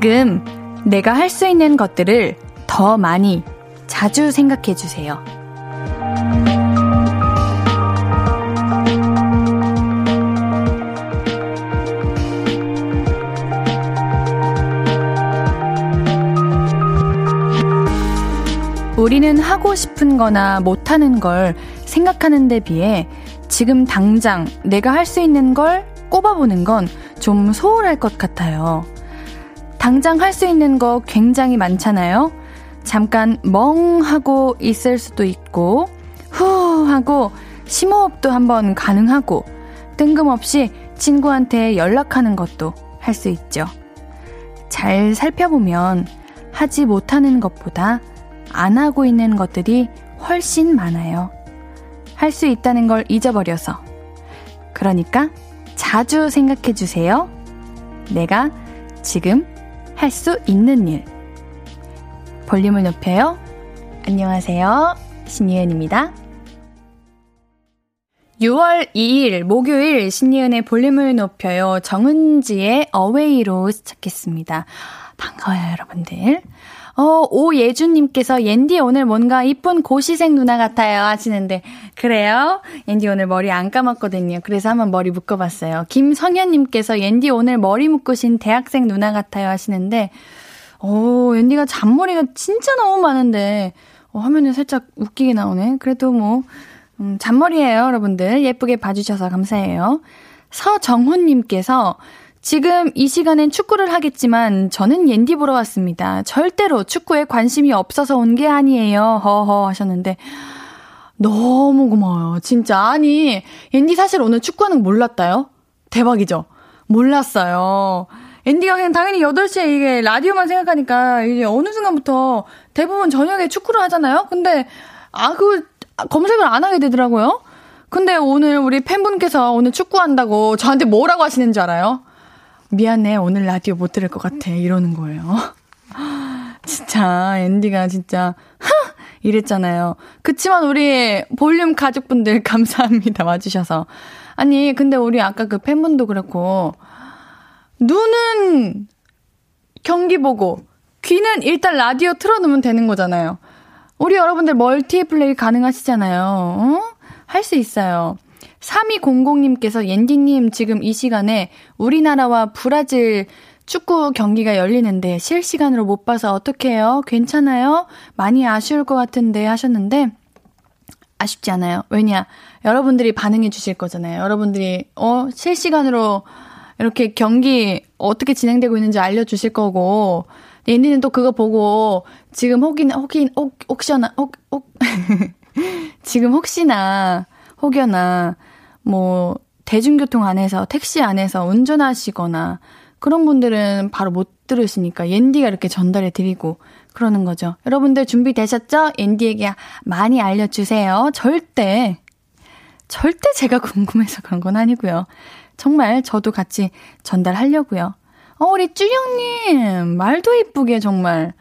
지금 내가 할 수 있는 것들을 더 많이 자주 생각해 주세요. 우리는 하고 싶은 거나 못하는 걸 생각하는 데 비해 지금 당장 내가 할 수 있는 걸 꼽아보는 건 좀 소홀할 것 같아요. 당장 할 수 있는 거 굉장히 많잖아요. 잠깐 멍 하고 있을 수도 있고, 후 하고 심호흡도 한번 가능하고, 뜬금없이 친구한테 연락하는 것도 할 수 있죠. 잘 살펴보면 하지 못하는 것보다 안 하고 있는 것들이 훨씬 많아요. 할 수 있다는 걸 잊어버려서. 그러니까 자주 생각해 주세요. 내가 지금 할 수 있는 일. 볼륨을 높여요. 안녕하세요. 신예은입니다. 6월 2일 목요일 신예은의 볼륨을 높여요. 정은지의 어웨이로 시작했습니다. 반가워요, 여러분들. 어, 오예준님께서 옌디 오늘 뭔가 이쁜 고시생 누나 같아요 하시는데, 그래요? 옌디 오늘 머리 안 감았거든요. 그래서 한번 머리 묶어봤어요. 김성현님께서 옌디 오늘 머리 묶으신 대학생 누나 같아요 하시는데, 오, 옌디가 잔머리가 진짜 너무 많은데, 어, 화면에 살짝 웃기게 나오네. 그래도 뭐, 음, 잔머리예요 여러분들. 예쁘게 봐주셔서 감사해요. 서정훈님께서, 지금 이 시간엔 축구를 하겠지만 저는 옌디 보러 왔습니다. 절대로 축구에 관심이 없어서 온 게 아니에요. 허허 하셨는데 너무 고마워요. 진짜 아니 옌디 사실 오늘 축구하는 거 몰랐다요. 대박이죠. 몰랐어요. 앤디가 그냥 당연히 8시에 이게 라디오만 생각하니까 이제 어느 순간부터 대부분 저녁에 축구를 하잖아요? 근데, 아, 그, 검색을 안 하게 되더라고요? 근데 오늘 우리 팬분께서 오늘 축구한다고 저한테 뭐라고 하시는 줄 알아요? 미안해, 오늘 라디오 못 들을 것 같아. 이러는 거예요. 진짜, 앤디가 진짜, 하! 이랬잖아요. 그치만 우리 볼륨 가족분들 감사합니다. 와주셔서. 아니, 근데 우리 아까 그 팬분도 그렇고, 눈은 경기 보고, 귀는 일단 라디오 틀어놓으면 되는 거잖아요. 우리 여러분들 멀티플레이 가능하시잖아요. 어? 할 수 있어요. 3200님께서 옌디님 지금 이 시간에 우리나라와 브라질 축구 경기가 열리는데 실시간으로 못 봐서 어떡해요? 괜찮아요? 많이 아쉬울 것 같은데 하셨는데 아쉽지 않아요. 왜냐? 여러분들이 반응해 주실 거잖아요. 여러분들이 어 실시간으로 이렇게 경기 어떻게 진행되고 있는지 알려 주실 거고 옌디는 또 그거 보고 지금 혹인 혹인 혹 혹시나 혹혹 지금 혹시나 혹여나 뭐 대중교통 안에서 택시 안에서 운전하시거나 그런 분들은 바로 못 들으시니까 옌디가 이렇게 전달해 드리고 그러는 거죠. 여러분들 준비되셨죠? 옌디에게 많이 알려주세요. 절대 절대 제가 궁금해서 그런 건 아니고요. 정말 저도 같이 전달하려고요. 어, 우리 쭈영님 말도 이쁘게 정말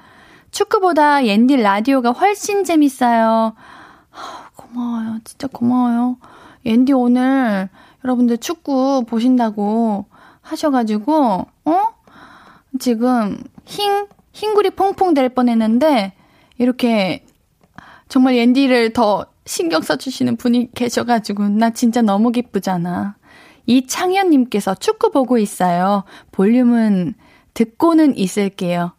축구보다 옌디 라디오가 훨씬 재밌어요. 고마워요. 진짜 고마워요. 앤디 오늘 여러분들 축구 보신다고 하셔가지고, 어? 지금 흰, 흰구리 퐁퐁 될 뻔 했는데, 이렇게 정말 앤디를 더 신경 써주시는 분이 계셔가지고, 나 진짜 너무 기쁘잖아. 이창현님께서 축구 보고 있어요. 볼륨은 듣고는 있을게요.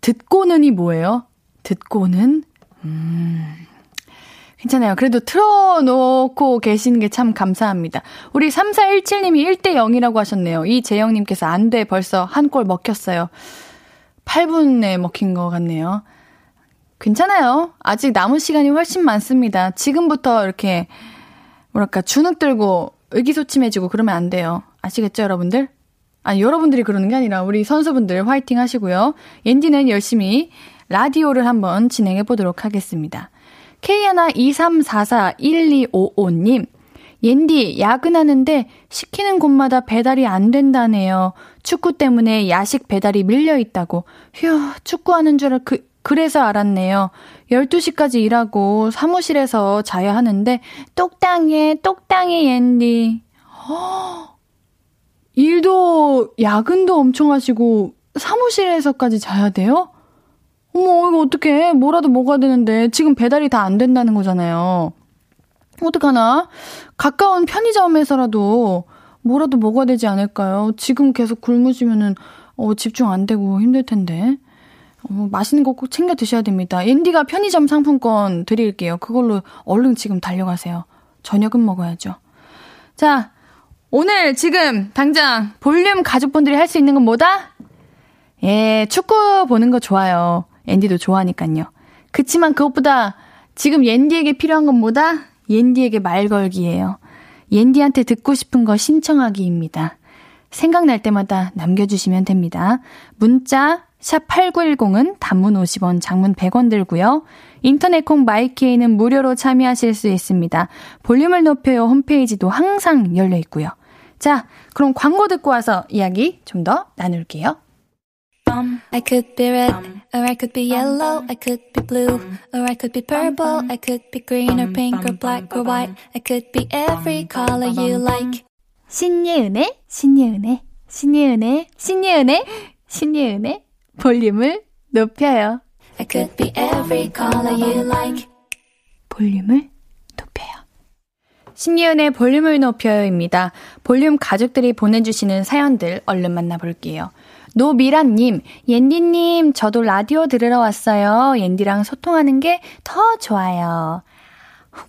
듣고는이 뭐예요? 듣고는? 음. 괜찮아요. 그래도 틀어놓고 계시는 게 참 감사합니다. 우리 3417님이 1대 0이라고 하셨네요. 이재영님께서 안 돼. 벌써 한 골 먹혔어요. 8분에 먹힌 것 같네요. 괜찮아요. 아직 남은 시간이 훨씬 많습니다. 지금부터 이렇게, 뭐랄까, 주눅 들고 의기소침해지고 그러면 안 돼요. 아시겠죠, 여러분들? 아니, 여러분들이 그러는 게 아니라 우리 선수분들 화이팅 하시고요. 옌디는 열심히 라디오를 한번 진행해 보도록 하겠습니다. K123441255님, 옌디, 야근하는데 시키는 곳마다 배달이 안 된다네요. 축구 때문에 야식 배달이 밀려 있다고. 휴, 축구하는 줄 그, 그래서 알았네요. 12시까지 일하고 사무실에서 자야 하는데, 똑당해, 똑당해, 옌디. 허, 일도, 야근도 엄청 하시고, 사무실에서까지 자야 돼요? 어머, 이거 어떡해. 뭐라도 먹어야 되는데. 지금 배달이 다 안 된다는 거잖아요. 어떡하나? 가까운 편의점에서라도 뭐라도 먹어야 되지 않을까요? 지금 계속 굶으시면은, 어, 집중 안 되고 힘들 텐데. 어, 맛있는 거 꼭 챙겨 드셔야 됩니다. 앤디가 편의점 상품권 드릴게요. 그걸로 얼른 지금 달려가세요. 저녁은 먹어야죠. 자, 오늘 지금 당장 볼륨 가족분들이 할 수 있는 건 뭐다? 예, 축구 보는 거 좋아요. 앤디도 좋아하니까요. 그치만 그것보다 지금 옌디에게 필요한 건 뭐다? 옌디에게 말 걸기예요. 옌디한테 듣고 싶은 거 신청하기입니다. 생각날 때마다 남겨주시면 됩니다. 문자 샵 8910은 단문 50원, 장문 100원 들고요. 인터넷 콩 마이케이는 무료로 참여하실 수 있습니다. 볼륨을 높여요 홈페이지도 항상 열려 있고요. 자, 그럼 광고 듣고 와서 이야기 좀 더 나눌게요. I could be red, or I could be yellow, I could be blue, or I could be purple, I could be green or pink or black or white, I could be every color you like. 신예은의, 신예은의, 신예은의, 신예은의, 신예은의 볼륨을 높여요. I could be every color you like. 볼륨을 높여요. 신예은의 볼륨을 높여요입니다. 볼륨 가족들이 보내주시는 사연들 얼른 만나볼게요. 노미란님, 옌디님, 저도 라디오 들으러 왔어요. 옌디랑 소통하는 게 더 좋아요.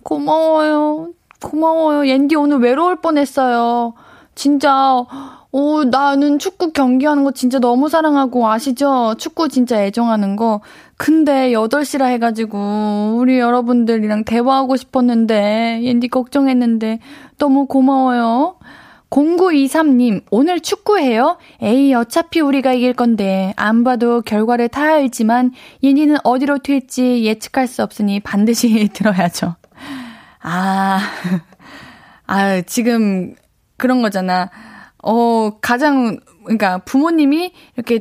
고마워요. 고마워요. 옌디 오늘 외로울 뻔했어요. 진짜, 오, 나는 축구 경기하는 거 진짜 너무 사랑하고 아시죠? 축구 진짜 애정하는 거. 근데 8시라 해가지고 우리 여러분들이랑 대화하고 싶었는데, 옌디 걱정했는데 너무 고마워요. 0923님, 오늘 축구해요? 에이, 어차피 우리가 이길 건데, 안 봐도 결과를 다 알지만, 옌디는 어디로 튈지 예측할 수 없으니 반드시 들어야죠. 아, 아, 지금 그런 거잖아. 어, 가장, 그러니까 부모님이 이렇게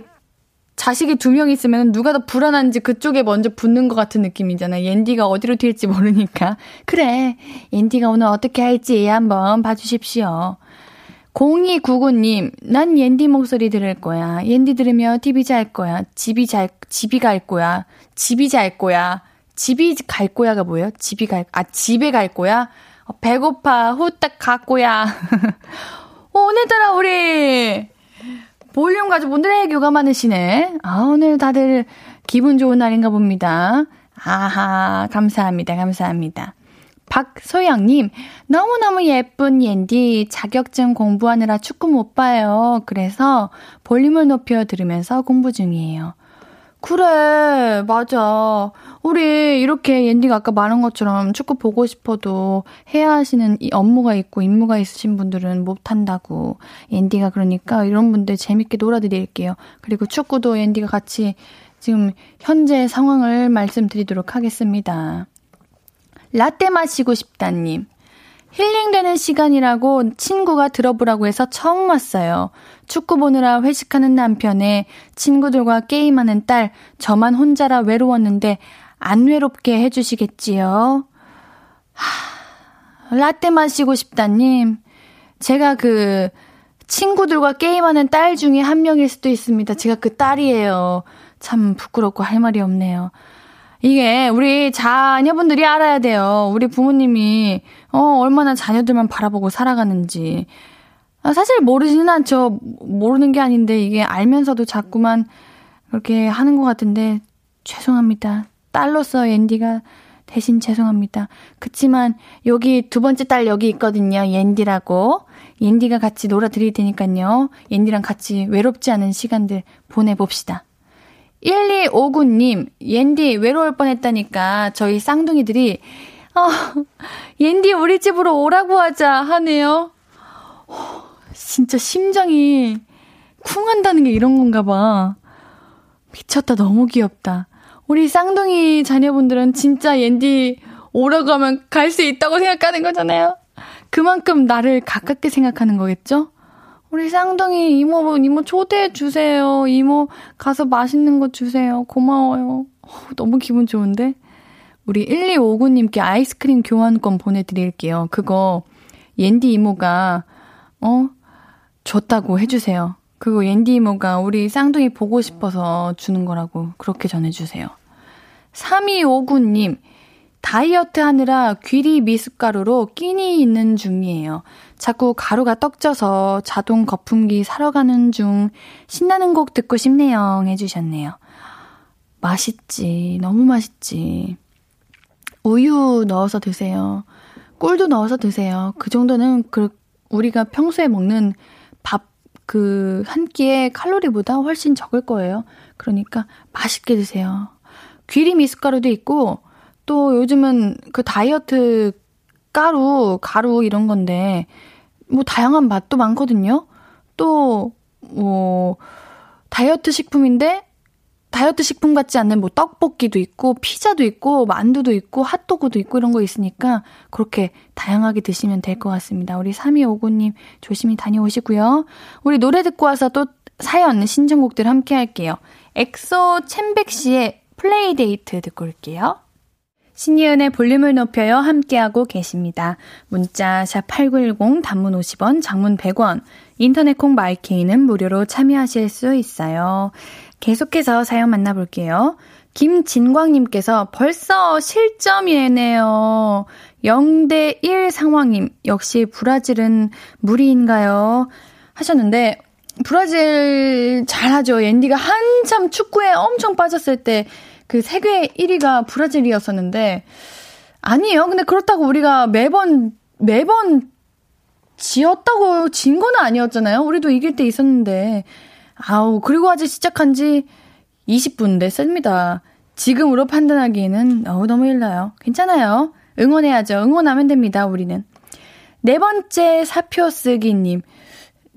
자식이 두 명 있으면 누가 더 불안한지 그쪽에 먼저 붙는 것 같은 느낌이잖아. 옌디가 어디로 튈지 모르니까. 그래, 옌디가 오늘 어떻게 할지 한번 봐주십시오. 0299님, 난 옌디 목소리 들을 거야. 옌디 들으며 TV 잘 거야. 집이 잘, 집이 갈 거야. 집이 잘 거야. 집이 갈 거야가 뭐예요? 집이 갈, 아, 집에 갈 거야? 어, 배고파. 후딱 갈 거야. 어, 오늘따라 우리 볼륨 가족 분들 애교가 많으시네. 아, 오늘 다들 기분 좋은 날인가 봅니다. 아하, 감사합니다. 감사합니다. 박소영님, 너무너무 예쁜 옌디 자격증 공부하느라 축구 못 봐요. 그래서 볼륨을 높여 들으면서 공부 중이에요. 그래, 맞아. 우리 이렇게 옌디가 아까 말한 것처럼 축구 보고 싶어도 해야 하시는 이 업무가 있고 임무가 있으신 분들은 못 한다고. 옌디가 그러니까 이런 분들 재밌게 놀아드릴게요. 그리고 축구도 옌디가 같이 지금 현재 상황을 말씀드리도록 하겠습니다. 라떼 마시고 싶다님. 힐링되는 시간이라고 친구가 들어보라고 해서 처음 왔어요. 축구 보느라 회식하는 남편에 친구들과 게임하는 딸, 저만 혼자라 외로웠는데 안 외롭게 해주시겠지요? 하, 라떼 마시고 싶다님. 제가 그 친구들과 게임하는 딸 중에 한 명일 수도 있습니다. 제가 그 딸이에요. 참 부끄럽고 할 말이 없네요. 이게 우리 자녀분들이 알아야 돼요. 우리 부모님이 어 얼마나 자녀들만 바라보고 살아가는지. 아, 사실 모르지는 않죠. 모르는 게 아닌데 이게 알면서도 자꾸만 그렇게 하는 것 같은데 죄송합니다. 딸로서 옌디가 대신 죄송합니다. 그치만 여기 두 번째 딸 여기 있거든요. 옌디라고. 옌디가 같이 놀아드릴 테니까요. 옌디랑 같이 외롭지 않은 시간들 보내봅시다. 1259님, 옌디 외로울 뻔했다니까 저희 쌍둥이들이 아, 옌디 우리 집으로 오라고 하자 하네요. 진짜 심장이 쿵한다는 게 이런 건가 봐. 미쳤다. 너무 귀엽다. 우리 쌍둥이 자녀분들은 진짜 옌디 오라고 하면 갈 수 있다고 생각하는 거잖아요. 그만큼 나를 가깝게 생각하는 거겠죠? 우리 쌍둥이 이모, 이모 초대해 주세요. 이모 가서 맛있는 거 주세요. 고마워요. 어, 너무 기분 좋은데? 우리 1259님께 아이스크림 교환권 보내드릴게요. 그거 옌디 이모가, 어, 줬다고 해주세요. 그리고 옌디 이모가 우리 쌍둥이 보고 싶어서 주는 거라고 그렇게 전해주세요. 3259님, 다이어트 하느라 귀리 미숫가루로 끼니 있는 중이에요. 자꾸 가루가 떡져서 자동 거품기 사러 가는 중 신나는 곡 듣고 싶네요. 해주셨네요. 맛있지. 너무 맛있지. 우유 넣어서 드세요. 꿀도 넣어서 드세요. 그 정도는 그 우리가 평소에 먹는 밥 그 한 끼의 칼로리보다 훨씬 적을 거예요. 그러니까 맛있게 드세요. 귀리 미숫가루도 있고 또 요즘은 그 다이어트 가루, 가루 이런 건데 뭐 다양한 맛도 많거든요. 또 뭐 다이어트 식품인데 다이어트 식품 같지 않는 뭐 떡볶이도 있고 피자도 있고 만두도 있고 핫도그도 있고 이런 거 있으니까 그렇게 다양하게 드시면 될 것 같습니다. 우리 3259님 조심히 다녀오시고요. 우리 노래 듣고 와서 또 사연 신청곡들 함께 할게요. 엑소 첸백시의 Playdate 듣고 올게요. 신예은의 볼륨을 높여요 함께하고 계십니다. 문자 샵8910 단문 50원, 장문 100원, 인터넷 콩 마이케이는 무료로 참여하실 수 있어요. 계속해서 사연 만나볼게요. 김진광님께서 벌써 실점이네요. 0대 1 상황임. 역시 브라질은 무리인가요? 하셨는데, 브라질 잘하죠. 앤디가 한참 축구에 엄청 빠졌을 때 그 세계 1위가 브라질이었었는데 아니에요. 근데 그렇다고 우리가 매번 매번 지었다고 진 거는 아니었잖아요. 우리도 이길 때 있었는데 아우 그리고 아직 시작한 지 20분 됐습니다. 지금으로 판단하기에는 어우 너무 일나요. 괜찮아요. 응원해야죠. 응원하면 됩니다. 우리는. 네 번째 사표 쓰기님.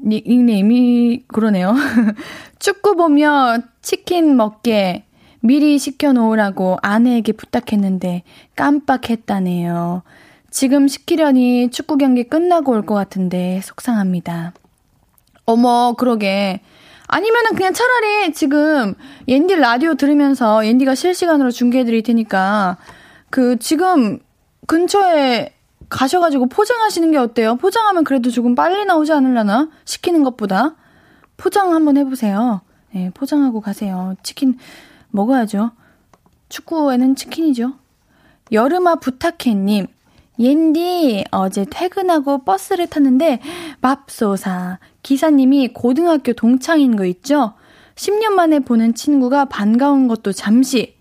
닉네임이 그러네요. 축구 보며 치킨 먹게 미리 시켜놓으라고 아내에게 부탁했는데 깜빡했다네요. 지금 시키려니 축구 경기 끝나고 올 것 같은데 속상합니다. 어머, 그러게. 아니면은 그냥 차라리 지금 옌디 라디오 들으면서 옌디가 실시간으로 중계해 드릴 테니까 그 지금 근처에 가셔가지고 포장하시는 게 어때요? 포장하면 그래도 조금 빨리 나오지 않으려나? 시키는 것보다. 포장 한번 해보세요. 네, 포장하고 가세요. 치킨 먹어야죠. 축구에는 치킨이죠. 여름아 부탁해님. 옌디 어제 퇴근하고 버스를 탔는데 맙소사 기사님이 고등학교 동창인 거 있죠? 10년 만에 보는 친구가 반가운 것도 잠시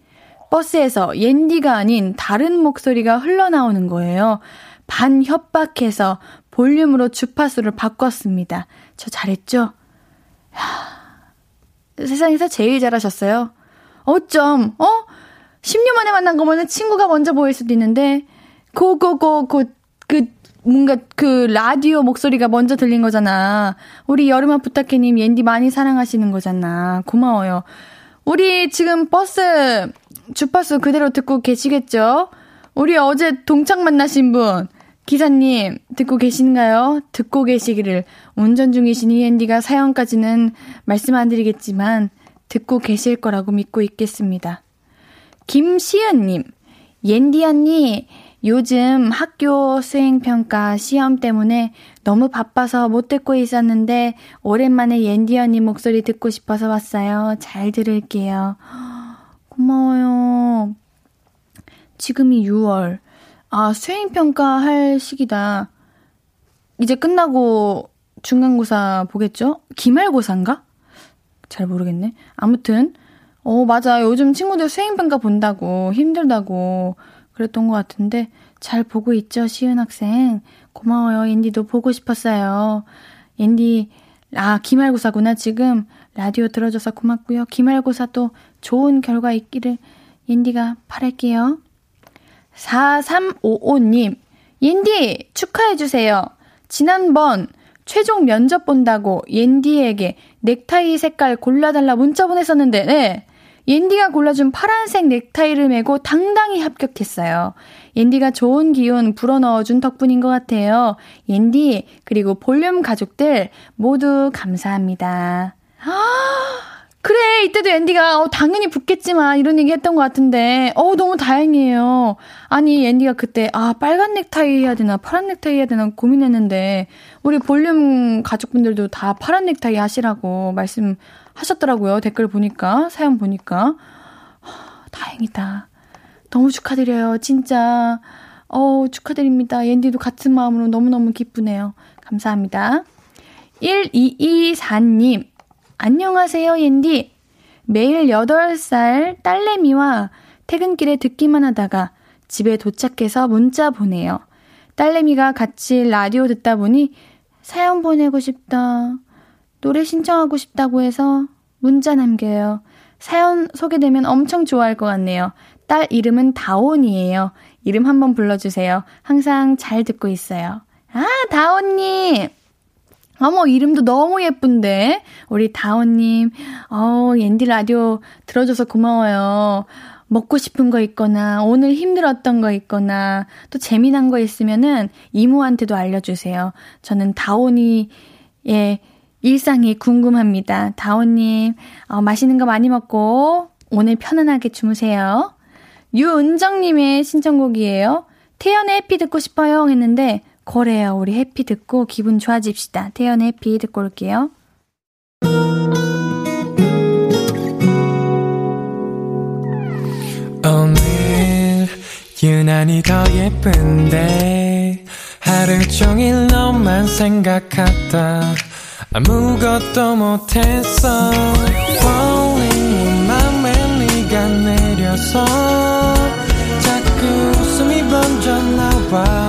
버스에서 옌디가 아닌 다른 목소리가 흘러나오는 거예요. 반 협박해서 볼륨으로 주파수를 바꿨습니다. 저 잘했죠? 하, 세상에서 제일 잘하셨어요. 어쩜, 어? 10년 만에 만난 거면은 친구가 먼저 보일 수도 있는데, 고 고 고, 고, 그, 뭔가 그 라디오 목소리가 먼저 들린 거잖아. 우리 여름아 부탁해님 옌디 많이 사랑하시는 거잖아. 고마워요. 우리 지금 버스 주파수 그대로 듣고 계시겠죠? 우리 어제 동창 만나신 분, 기사님, 듣고 계신가요? 듣고 계시기를. 운전 중이신 이앤디가 사연까지는 말씀 안 드리겠지만, 듣고 계실 거라고 믿고 있겠습니다. 김시은님, 옌디 언니, 요즘 학교 수행평가 시험 때문에 너무 바빠서 못 듣고 있었는데, 오랜만에 옌디 언니 목소리 듣고 싶어서 왔어요. 잘 들을게요. 고마워요. 지금이 6월. 아, 수행평가 할 시기다. 이제 끝나고 중간고사 보겠죠? 기말고사인가? 잘 모르겠네. 아무튼, 어, 맞아. 요즘 친구들 수행평가 본다고, 힘들다고 그랬던 것 같은데, 잘 보고 있죠, 시은 학생? 고마워요. 인디도 보고 싶었어요. 인디, 아, 기말고사구나, 지금. 라디오 들어줘서 고맙고요. 기말고사 도 좋은 결과 있기를 인디가 바랄게요. 4355님, 옌디 축하해주세요. 지난번 최종 면접 본다고 옌디에게 넥타이 색깔 골라달라 문자 보냈었는데, 네. 옌디가 골라준 파란색 넥타이를 메고 당당히 합격했어요. 옌디가 좋은 기운 불어넣어준 덕분인 것 같아요. 옌디, 그리고 볼륨 가족들 모두 감사합니다. 아, 그래, 이때도 앤디가, 어, 당연히 붙겠지만, 이런 얘기 했던 것 같은데, 어 너무 다행이에요. 아니, 앤디가 그때, 아, 빨간 넥타이 해야 되나, 파란 넥타이 해야 되나 고민했는데, 우리 볼륨 가족분들도 다 파란 넥타이 하시라고 말씀하셨더라고요. 댓글 보니까, 사연 보니까. 하, 다행이다. 너무 축하드려요. 진짜. 어 축하드립니다. 앤디도 같은 마음으로 너무너무 기쁘네요. 감사합니다. 1224님, 안녕하세요, 옌디. 매일 8살 딸내미와 퇴근길에 듣기만 하다가 집에 도착해서 문자 보내요. 딸내미가 같이 라디오 듣다 보니 사연 보내고 싶다. 노래 신청하고 싶다고 해서 문자 남겨요. 사연 소개되면 엄청 좋아할 것 같네요. 딸 이름은 다온이에요. 이름 한번 불러주세요. 항상 잘 듣고 있어요. 아, 다온님! 어머, 이름도 너무 예쁜데? 우리 다원님, 어, 옌디 라디오 들어줘서 고마워요. 먹고 싶은 거 있거나, 오늘 힘들었던 거 있거나, 또 재미난 거 있으면은 이모한테도 알려주세요. 저는 다원이의 일상이 궁금합니다. 다원님, 어, 맛있는 거 많이 먹고, 오늘 편안하게 주무세요. 유은정님의 신청곡이에요. 태연의 해피 듣고 싶어요 했는데, 그래요. 우리 해피 듣고 기분 좋아집시다. 태연 해피 듣고 올게요. 오늘 유난히 더 예쁜데 하루 종일 너만 생각하다 아무것도 못했어 Falling 맘에 네가 내려서 자꾸 웃음이 번져 나와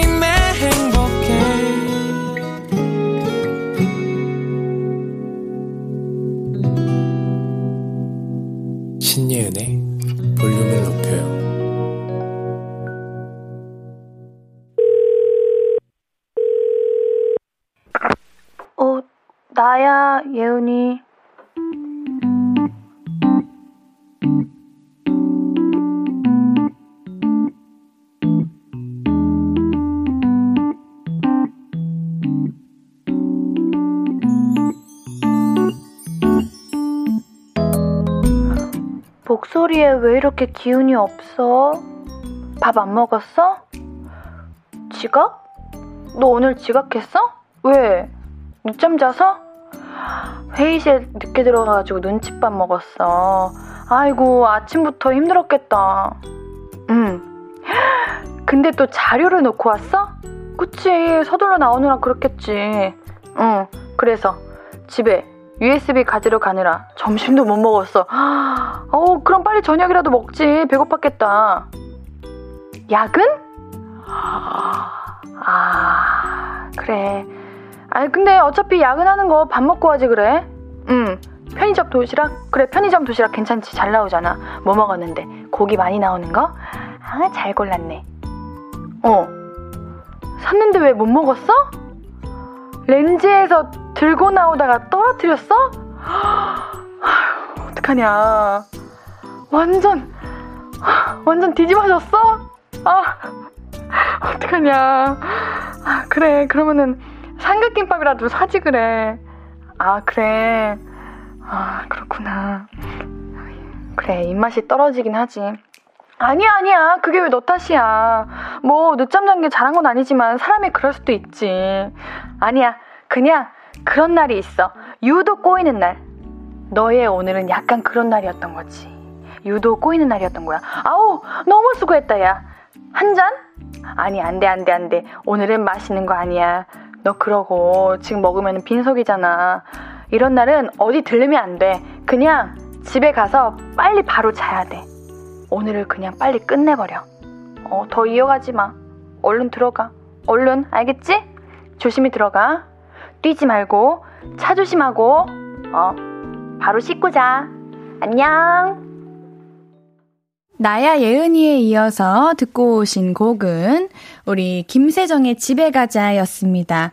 나야, 예은이. 목소리에 왜 이렇게 기운이 없어? 밥 안 먹었어? 지각? 너 오늘 지각했어? 왜? 늦잠 자서? 회의실 늦게 들어가가지고 눈칫밥 먹었어. 아이고, 아침부터 힘들었겠다. 응. 근데 또 자료를 놓고 왔어? 그치, 서둘러 나오느라 그렇겠지. 응, 그래서 집에 USB 가지러 가느라 점심도 못 먹었어. 어, 그럼 빨리 저녁이라도 먹지. 배고팠겠다. 야근? 아, 그래. 아니 근데 어차피 야근하는 거 밥 먹고 하지 그래? 응 편의점 도시락? 그래 편의점 도시락 괜찮지 잘 나오잖아 뭐 먹었는데 고기 많이 나오는 거? 아 잘 골랐네 어 샀는데 왜 못 먹었어? 렌즈에서 들고 나오다가 떨어뜨렸어? 아휴 어떡하냐 완전 완전 뒤집어졌어? 아 어떡하냐 아 그래 그러면은 삼각김밥이라도 사지 그래. 아, 그래. 아, 그렇구나. 그래, 입맛이 떨어지긴 하지. 아니야, 아니야. 그게 왜 너 탓이야. 뭐, 늦잠 잔 게 잘한 건 아니지만, 사람이 그럴 수도 있지. 아니야. 그냥, 그런 날이 있어. 유독 꼬이는 날. 너의 오늘은 약간 그런 날이었던 거지. 유독 꼬이는 날이었던 거야. 아우, 너무 수고했다, 야. 한 잔? 아니, 안 돼, 안 돼, 안 돼. 오늘은 마시는 거 아니야. 너 그러고 지금 먹으면 빈속이잖아. 이런 날은 어디 들르면 안 돼. 그냥 집에 가서 빨리 바로 자야 돼. 오늘을 그냥 빨리 끝내버려. 어, 더 이어가지 마. 얼른 들어가. 얼른, 알겠지? 조심히 들어가. 뛰지 말고, 차 조심하고, 어, 바로 씻고 자. 안녕. 나야 예은이에 이어서 듣고 오신 곡은 우리 김세정의 집에 가자였습니다.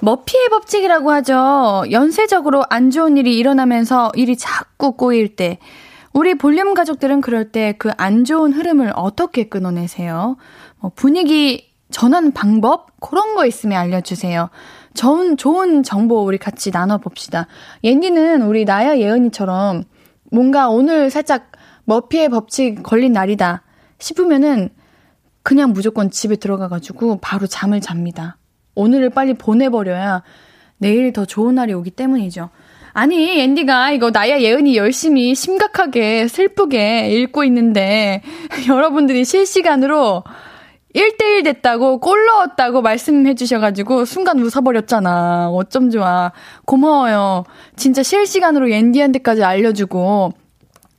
머피의 법칙이라고 하죠. 연쇄적으로 안 좋은 일이 일어나면서 일이 자꾸 꼬일 때 우리 볼륨 가족들은 그럴 때 그 안 좋은 흐름을 어떻게 끊어내세요? 뭐 분위기 전환 방법? 그런 거 있으면 알려주세요. 좋은, 좋은 정보 우리 같이 나눠봅시다. 옌디는 우리 나야 예은이처럼 뭔가 오늘 살짝 머피의 법칙 걸린 날이다 싶으면은 그냥 무조건 집에 들어가가지고 바로 잠을 잡니다. 오늘을 빨리 보내버려야 내일 더 좋은 날이 오기 때문이죠. 아니, 앤디가 이거 나야 예은이 열심히 심각하게 슬프게 읽고 있는데 여러분들이 실시간으로 1대1 됐다고 골 넣었다고 말씀해 주셔가지고 순간 웃어버렸잖아. 어쩜 좋아. 고마워요. 진짜 실시간으로 앤디한테까지 알려주고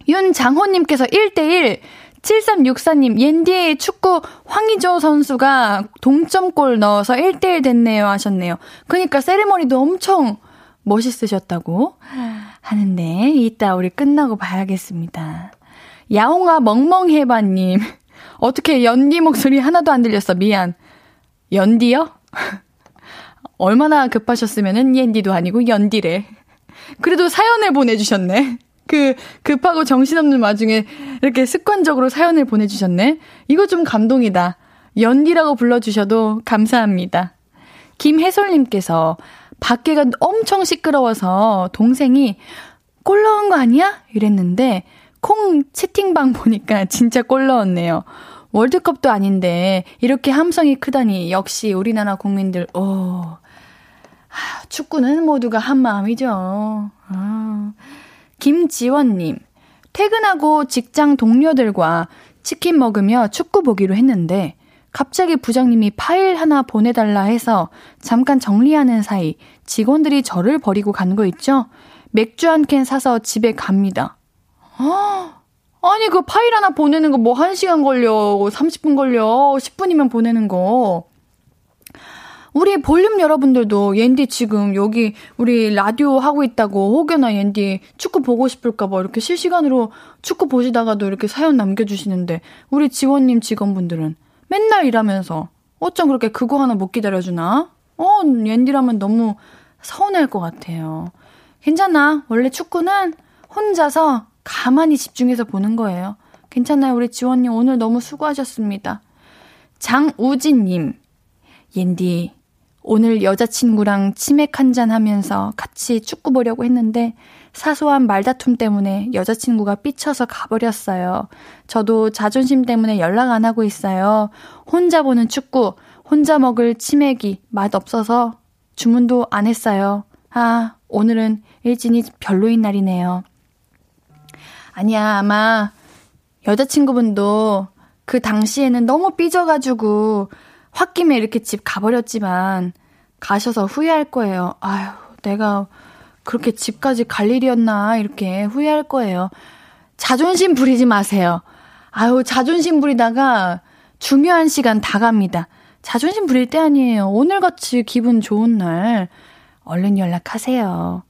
윤장호님께서 1대1 7364님, 옌디의 축구 황희조 선수가 동점골 넣어서 1대1 됐네요 하셨네요. 그니까 세리머니도 엄청 멋있으셨다고 하는데, 이따 우리 끝나고 봐야겠습니다. 야옹아 멍멍해바님, 어떻게 연디 목소리 하나도 안 들렸어. 미안. 연디요? 얼마나 급하셨으면은 옌디도 아니고 연디래. 그래도 사연을 보내주셨네. 그 급하고 정신없는 와중에 이렇게 습관적으로 사연을 보내주셨네. 이거 좀 감동이다. 연디라고 불러주셔도 감사합니다. 김혜솔님께서 밖에가 엄청 시끄러워서 동생이 꼴 넣은 거 아니야? 이랬는데 콩 채팅방 보니까 진짜 꼴 넣었네요. 월드컵도 아닌데 이렇게 함성이 크다니 역시 우리나라 국민들 오 축구는 모두가 한 마음이죠. 아. 김지원님, 퇴근하고 직장 동료들과 치킨 먹으며 축구 보기로 했는데, 갑자기 부장님이 파일 하나 보내달라 해서 잠깐 정리하는 사이 직원들이 저를 버리고 간 거 있죠? 맥주 한 캔 사서 집에 갑니다. 아, 아니, 그 파일 하나 보내는 거 뭐 1시간 걸려, 30분 걸려, 10분이면 보내는 거. 우리 볼륨 여러분들도 옌디 지금 여기 우리 라디오 하고 있다고 혹여나 옌디 축구 보고 싶을까봐 이렇게 실시간으로 축구 보시다가도 이렇게 사연 남겨주시는데 우리 지원님 직원분들은 맨날 일하면서 어쩜 그렇게 그거 하나 못 기다려주나? 어, 옌디라면 너무 서운할 것 같아요. 괜찮아. 원래 축구는 혼자서 가만히 집중해서 보는 거예요. 괜찮아요. 우리 지원님 오늘 너무 수고하셨습니다. 장우진님, 옌디, 오늘 여자친구랑 치맥 한잔 하면서 같이 축구 보려고 했는데 사소한 말다툼 때문에 여자친구가 삐쳐서 가버렸어요. 저도 자존심 때문에 연락 안 하고 있어요. 혼자 보는 축구, 혼자 먹을 치맥이 맛 없어서 주문도 안 했어요. 아, 오늘은 일진이 별로인 날이네요. 아니야, 아마 여자친구분도 그 당시에는 너무 삐져가지고 홧김에 이렇게 집 가버렸지만 가셔서 후회할 거예요. 아유, 내가 그렇게 집까지 갈 일이었나 이렇게 후회할 거예요. 자존심 부리지 마세요. 아유, 자존심 부리다가 중요한 시간 다 갑니다. 자존심 부릴 때 아니에요. 오늘같이 기분 좋은 날 얼른 연락하세요.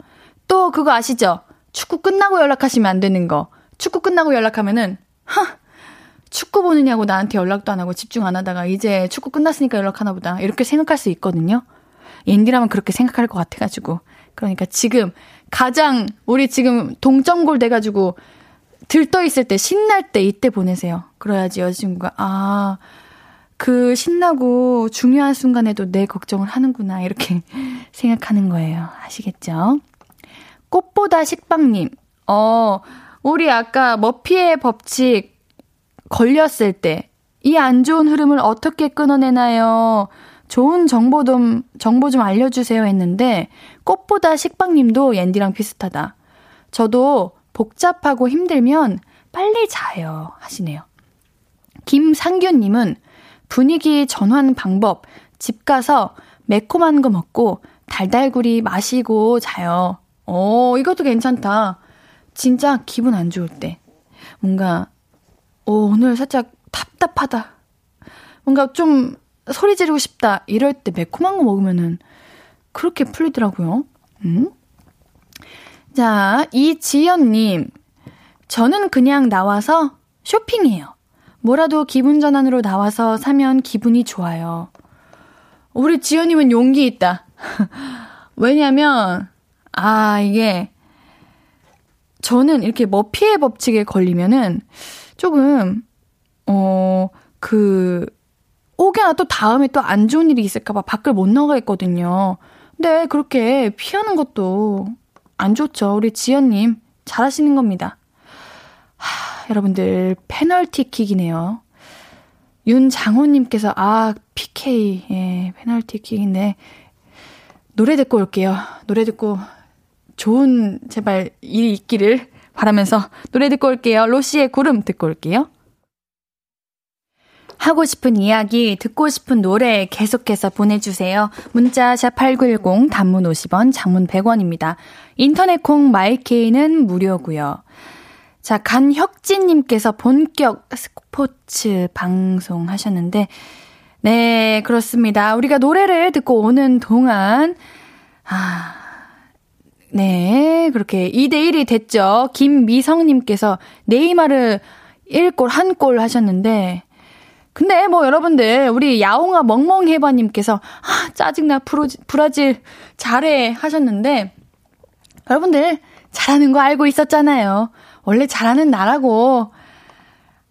또 그거 아시죠? 축구 끝나고 연락하시면 안 되는 거. 축구 끝나고 연락하면은 하 축구 보느냐고 나한테 연락도 안 하고 집중 안 하다가 이제 축구 끝났으니까 연락하나 보다. 이렇게 생각할 수 있거든요. 옌디라면 그렇게 생각할 것 같아가지고. 그러니까 지금 가장 우리 지금 동점골 돼가지고 들떠 있을 때 신날 때 이때 보내세요. 그래야지 여자친구가 아. 그 신나고 중요한 순간에도 내 걱정을 하는구나 이렇게 생각하는 거예요. 아시겠죠? 꽃보다 식빵님, 어, 우리 아까 머피의 법칙 걸렸을 때 이 안 좋은 흐름을 어떻게 끊어내나요? 좋은 정보 좀, 정보 좀 알려주세요 했는데, 꽃보다 식빵님도 옌디랑 비슷하다. 저도 복잡하고 힘들면 빨리 자요. 하시네요. 김상규님은 분위기 전환 방법, 집 가서 매콤한 거 먹고 달달구리 마시고 자요. 오, 이것도 괜찮다. 진짜 기분 안 좋을 때. 뭔가 오, 오늘 살짝 답답하다. 뭔가 좀 소리 지르고 싶다. 이럴 때 매콤한 거 먹으면은 그렇게 풀리더라고요. 음? 자, 이지연님. 저는 그냥 나와서 쇼핑해요. 뭐라도 기분 전환으로 나와서 사면 기분이 좋아요. 우리 지연님은 용기 있다. 왜냐면, 아, 이게 저는 이렇게 머피의 법칙에 걸리면은 조금, 어, 그, 혹여나 또 다음에 또 안 좋은 일이 있을까봐 밖을 못 나가 있거든요. 근데 그렇게 피하는 것도 안 좋죠. 우리 지연님, 잘하시는 겁니다. 하, 여러분들, 페널티킥이네요. 윤장호님께서, 아, PK, 예, 페널티킥인데, 노래 듣고 올게요. 노래 듣고 좋은, 제발, 일이 있기를 바라면서 노래 듣고 올게요. 로시의 구름 듣고 올게요. 하고 싶은 이야기, 듣고 싶은 노래 계속해서 보내주세요. 문자 샵8910 단문 50원, 장문 100원입니다. 인터넷 콩 마이케이는 무료고요. 자, 간혁진님께서 본격 스포츠 방송 하셨는데, 네, 그렇습니다. 우리가 노래를 듣고 오는 동안, 아, 네, 그렇게 2대1이 됐죠. 김미성님께서 네이마르 1골, 1골 하셨는데, 근데 뭐 여러분들, 우리 야옹아 멍멍해바님께서, 아, 짜증나, 브로지, 브라질 잘해 하셨는데, 여러분들, 잘하는 거 알고 있었잖아요. 원래 잘하는 나라고,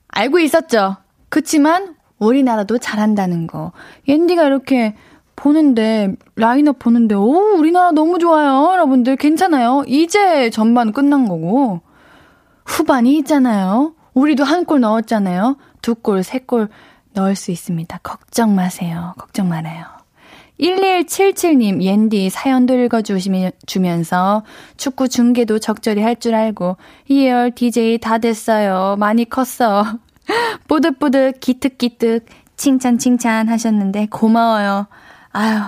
알고 있었죠. 그치만, 우리나라도 잘한다는 거. 옌디가 이렇게 보는데, 라인업 보는데, 오, 우리나라 너무 좋아요. 여러분들, 괜찮아요. 이제 전반 끝난 거고, 후반이 있잖아요. 우리도 한 골 넣었잖아요. 두 골, 세 골 넣을 수 있습니다. 걱정 마세요. 걱정 말아요. 1177님, 옌디 사연도 읽어주시면서 축구 중계도 적절히 할 줄 알고, 이열 DJ 다 됐어요. 많이 컸어. 뿌듯뿌듯, 기특기특, 칭찬, 칭찬 하셨는데, 고마워요. 아유,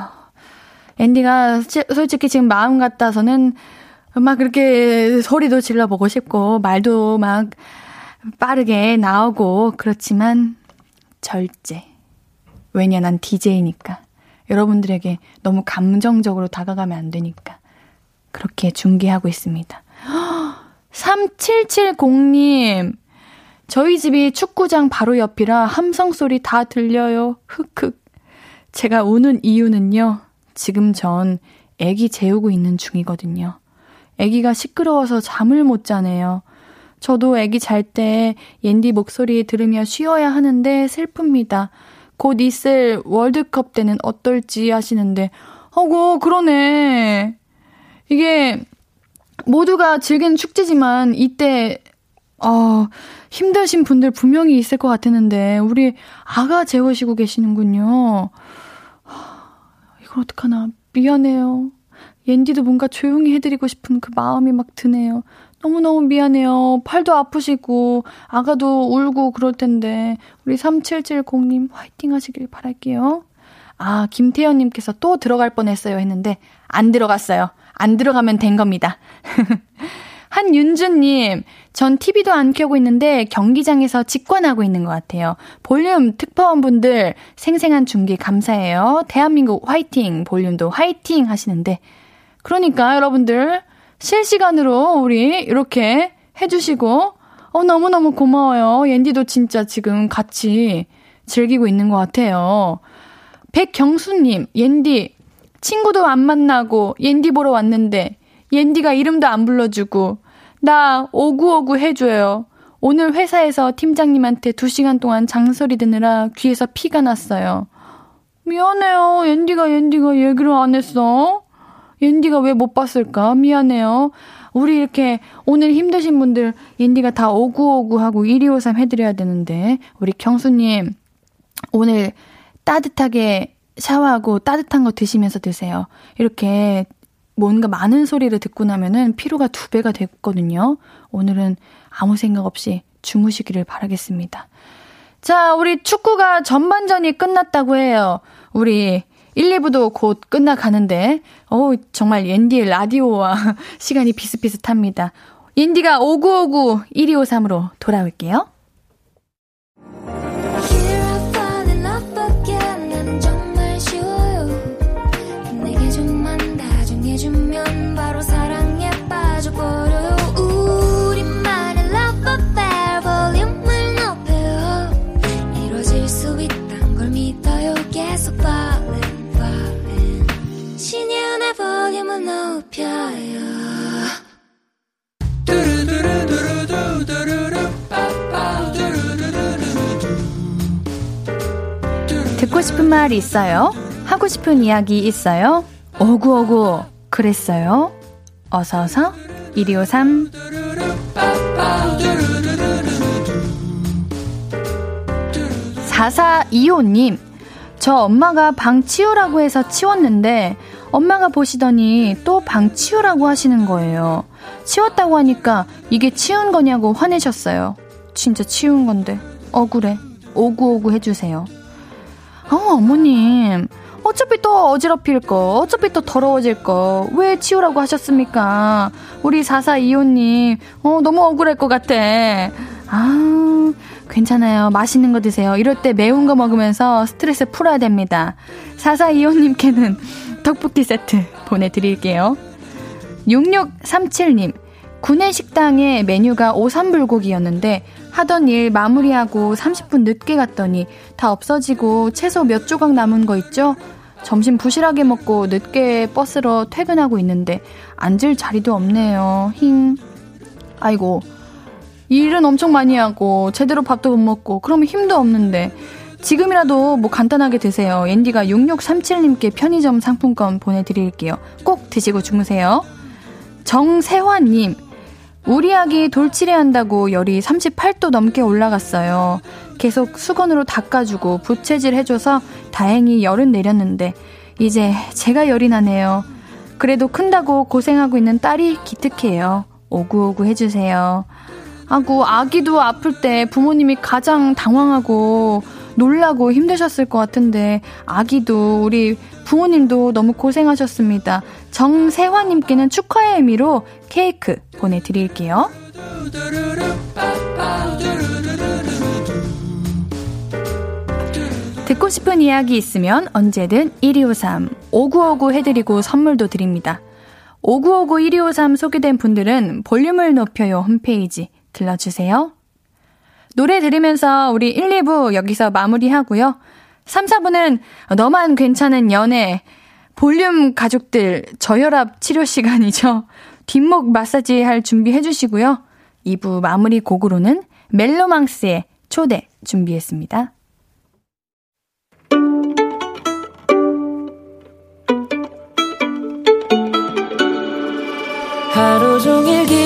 앤디가 솔직히 지금 마음 같아서는 막 그렇게 소리도 질러보고 싶고, 말도 막 빠르게 나오고, 그렇지만, 절제. 왜냐, 난 DJ니까. 여러분들에게 너무 감정적으로 다가가면 안 되니까. 그렇게 중계하고 있습니다. 3770님, 저희 집이 축구장 바로 옆이라 함성 소리 다 들려요. 흑흑. 제가 우는 이유는요. 지금 전 애기 재우고 있는 중이거든요. 애기가 시끄러워서 잠을 못 자네요. 저도 애기 잘 때 옌디 목소리 들으며 쉬어야 하는데 슬픕니다. 곧 있을 월드컵 때는 어떨지 하시는데, 어고, 그러네. 이게 모두가 즐기는 축제지만 이때, 어, 힘드신 분들 분명히 있을 것 같았는데, 우리 아가 재우시고 계시는군요. 어떡하나. 미안해요. 옌디도 뭔가 조용히 해드리고 싶은 그 마음이 막 드네요. 너무너무 미안해요. 팔도 아프시고, 아가도 울고 그럴 텐데, 우리 3770님 화이팅 하시길 바랄게요. 아, 김태현님께서 또 들어갈 뻔 했어요 했는데, 안 들어갔어요. 안 들어가면 된 겁니다. 한윤주님, 전 TV도 안 켜고 있는데 경기장에서 직관하고 있는 것 같아요. 볼륨 특파원분들 생생한 중계 감사해요. 대한민국 화이팅! 볼륨도 화이팅! 하시는데, 그러니까 여러분들, 실시간으로 우리 이렇게 해주시고, 어, 너무너무 고마워요. 옌디도 진짜 지금 같이 즐기고 있는 것 같아요. 백경수님, 옌디, 친구도 안 만나고 옌디 보러 왔는데, 옌디가 이름도 안 불러주고, 나 오구오구 해줘요. 오늘 회사에서 팀장님한테 두 시간 동안 장소리 듣느라 귀에서 피가 났어요. 미안해요. 옌디가 옌디가 얘기를 안 했어. 옌디가 왜 못 봤을까? 미안해요. 우리 이렇게 오늘 힘드신 분들 옌디가 다 오구오구 하고 1253 해드려야 되는데 우리 경수님 오늘 따뜻하게 샤워하고 따뜻한 거 드시면서 드세요. 이렇게 뭔가 많은 소리를 듣고 나면은 피로가 두 배가 됐거든요. 오늘은 아무 생각 없이 주무시기를 바라겠습니다. 자, 우리 축구가 전반전이 끝났다고 해요. 우리 1, 2부도 곧 끝나가는데, 어 정말 옌디의 라디오와 시간이 비슷비슷합니다. 옌디가 5959 1253으로 돌아올게요. 높여요 듣고 싶은 말 있어요? 하고 싶은 이야기 있어요? 어구어구 그랬어요? 어서어서 1253 4425님 저 엄마가 방 치우라고 해서 치웠는데 엄마가 보시더니 또 방 치우라고 하시는 거예요. 치웠다고 하니까 이게 치운 거냐고 화내셨어요. 진짜 치운 건데 억울해. 오구오구 해주세요. 어, 어머님. 어차피 또 어지럽힐 거, 어차피 또 더러워질 거, 왜 치우라고 하셨습니까? 우리 4425님, 어, 너무 억울할 것 같아. 아, 괜찮아요. 맛있는 거 드세요. 이럴 때 매운 거 먹으면서 스트레스 풀어야 됩니다. 4425님께는 떡볶이 세트 보내드릴게요. 6637님, 구내 식당의 메뉴가 오삼불고기였는데 하던 일 마무리하고 30분 늦게 갔더니 다 없어지고 채소 몇 조각 남은 거 있죠? 점심 부실하게 먹고 늦게 버스로 퇴근하고 있는데 앉을 자리도 없네요. 힝. 아이고. 일은 엄청 많이 하고 제대로 밥도 못 먹고 그러면 힘도 없는데 지금이라도 뭐 간단하게 드세요. 앤디가 6637님께 편의점 상품권 보내드릴게요. 꼭 드시고 주무세요. 정세환님, 우리 아기 돌치레 한다고 열이 38도 넘게 올라갔어요. 계속 수건으로 닦아주고 부채질 해줘서 다행히 열은 내렸는데 이제 제가 열이 나네요. 그래도 큰다고 고생하고 있는 딸이 기특해요. 오구오구 해주세요. 아구 아기도 아플 때 부모님이 가장 당황하고 놀라고 힘드셨을 것 같은데 아기도 우리 부모님도 너무 고생하셨습니다. 정세화님께는 축하의 의미로 케이크 보내드릴게요. 듣고 싶은 이야기 있으면 언제든 1253 5959 해드리고 선물도 드립니다. 5959 1253 소개된 분들은 볼륨을 높여요 홈페이지 들러주세요. 노래 들으면서 우리 1, 2부 여기서 마무리하고요. 3, 4부는 너만 괜찮은 연애, 볼륨 가족들 저혈압 치료 시간이죠. 뒷목 마사지 할 준비 해주시고요. 2부 마무리 곡으로는 멜로망스의 초대 준비했습니다. 하루 종일 기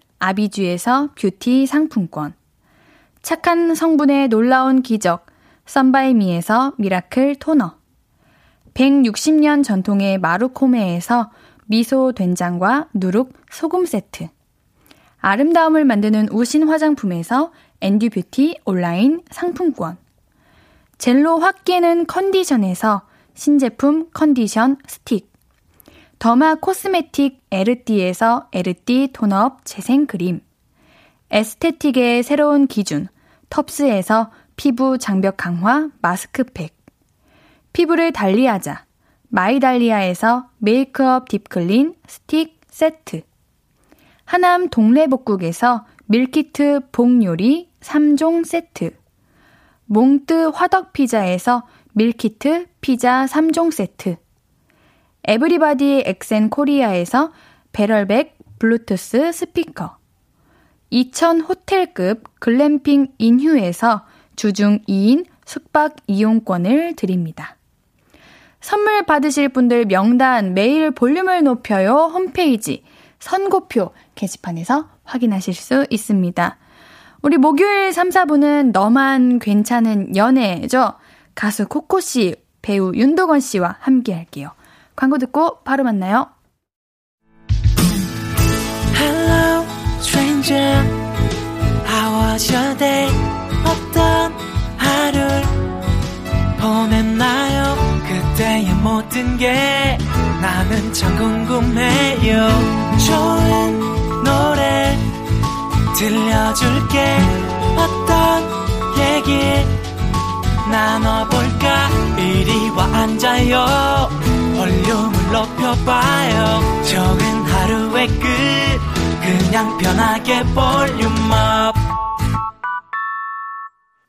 아비주에서 뷰티 상품권. 착한 성분의 놀라운 기적 썬바이미에서 miracle toner. 160년 전통의 마루코메에서 미소 된장과 누룩 소금 세트. 아름다움을 만드는 우신 화장품에서 앤듀뷰티 온라인 상품권. 젤로 확 깨는 컨디션에서 신제품 컨디션 스틱. derma cosmetic 에르띠에서 에르띠 tone up 재생 크림. aesthetic의 새로운 기준 텁스에서 피부 장벽 강화 마스크팩. 피부를 달리하자 마이달리아에서 메이크업 deep clean 스틱 세트. 하남 동래복국에서 밀키트 복요리 3종 세트. 몽뜨 화덕피자에서 밀키트 피자 3종 세트. everybody 엑센 코리아에서 배럴백 블루투스 스피커. 2000 호텔급 글램핑 인휴에서 주중 2인 숙박 이용권을 드립니다. 선물 받으실 분들 명단 매일 볼륨을 높여요 홈페이지 선곡표 게시판에서 확인하실 수 있습니다. 우리 목요일 3, 4부는 너만 괜찮은 연애죠. 가수 코코씨, 배우 윤도건 씨와 함께 할게요. 광고 듣고 바로 만나요. Hello, stranger. How was your day? 어떤 하루를 보냈나요? 그때의 모든 게 나는 참 궁금해요. 좋은 노래 들려줄게 어떤 얘기 나눠볼까 이리 와 앉아요 볼륨을 높여봐요. 적은 하루의 끝. 그냥 편하게 볼륨업.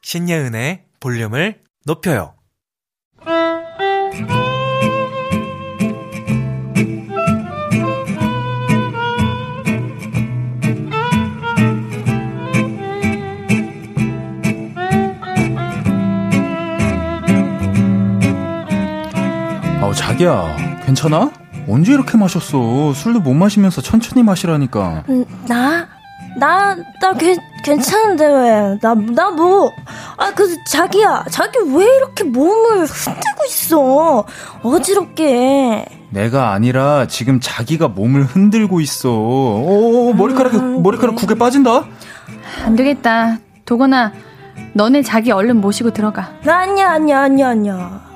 신예은의 볼륨을 높여요. 아우 자기야 괜찮아? 언제 이렇게 마셨어? 술도 못 마시면서 천천히 마시라니까. 음, 나? 나, 나 괜, 괜찮은데 왜? 나, 나 뭐. 아, 그, 자기야. 자기 왜 이렇게 몸을 흔들고 있어? 어지럽게. 내가 아니라 지금 자기가 몸을 흔들고 있어. 오, 머리카락, 머리카락 국에 빠진다? 안 되겠다. 도건아, 너네 자기 얼른 모시고 들어가. 아니야, 아니야, 아니야, 아니야.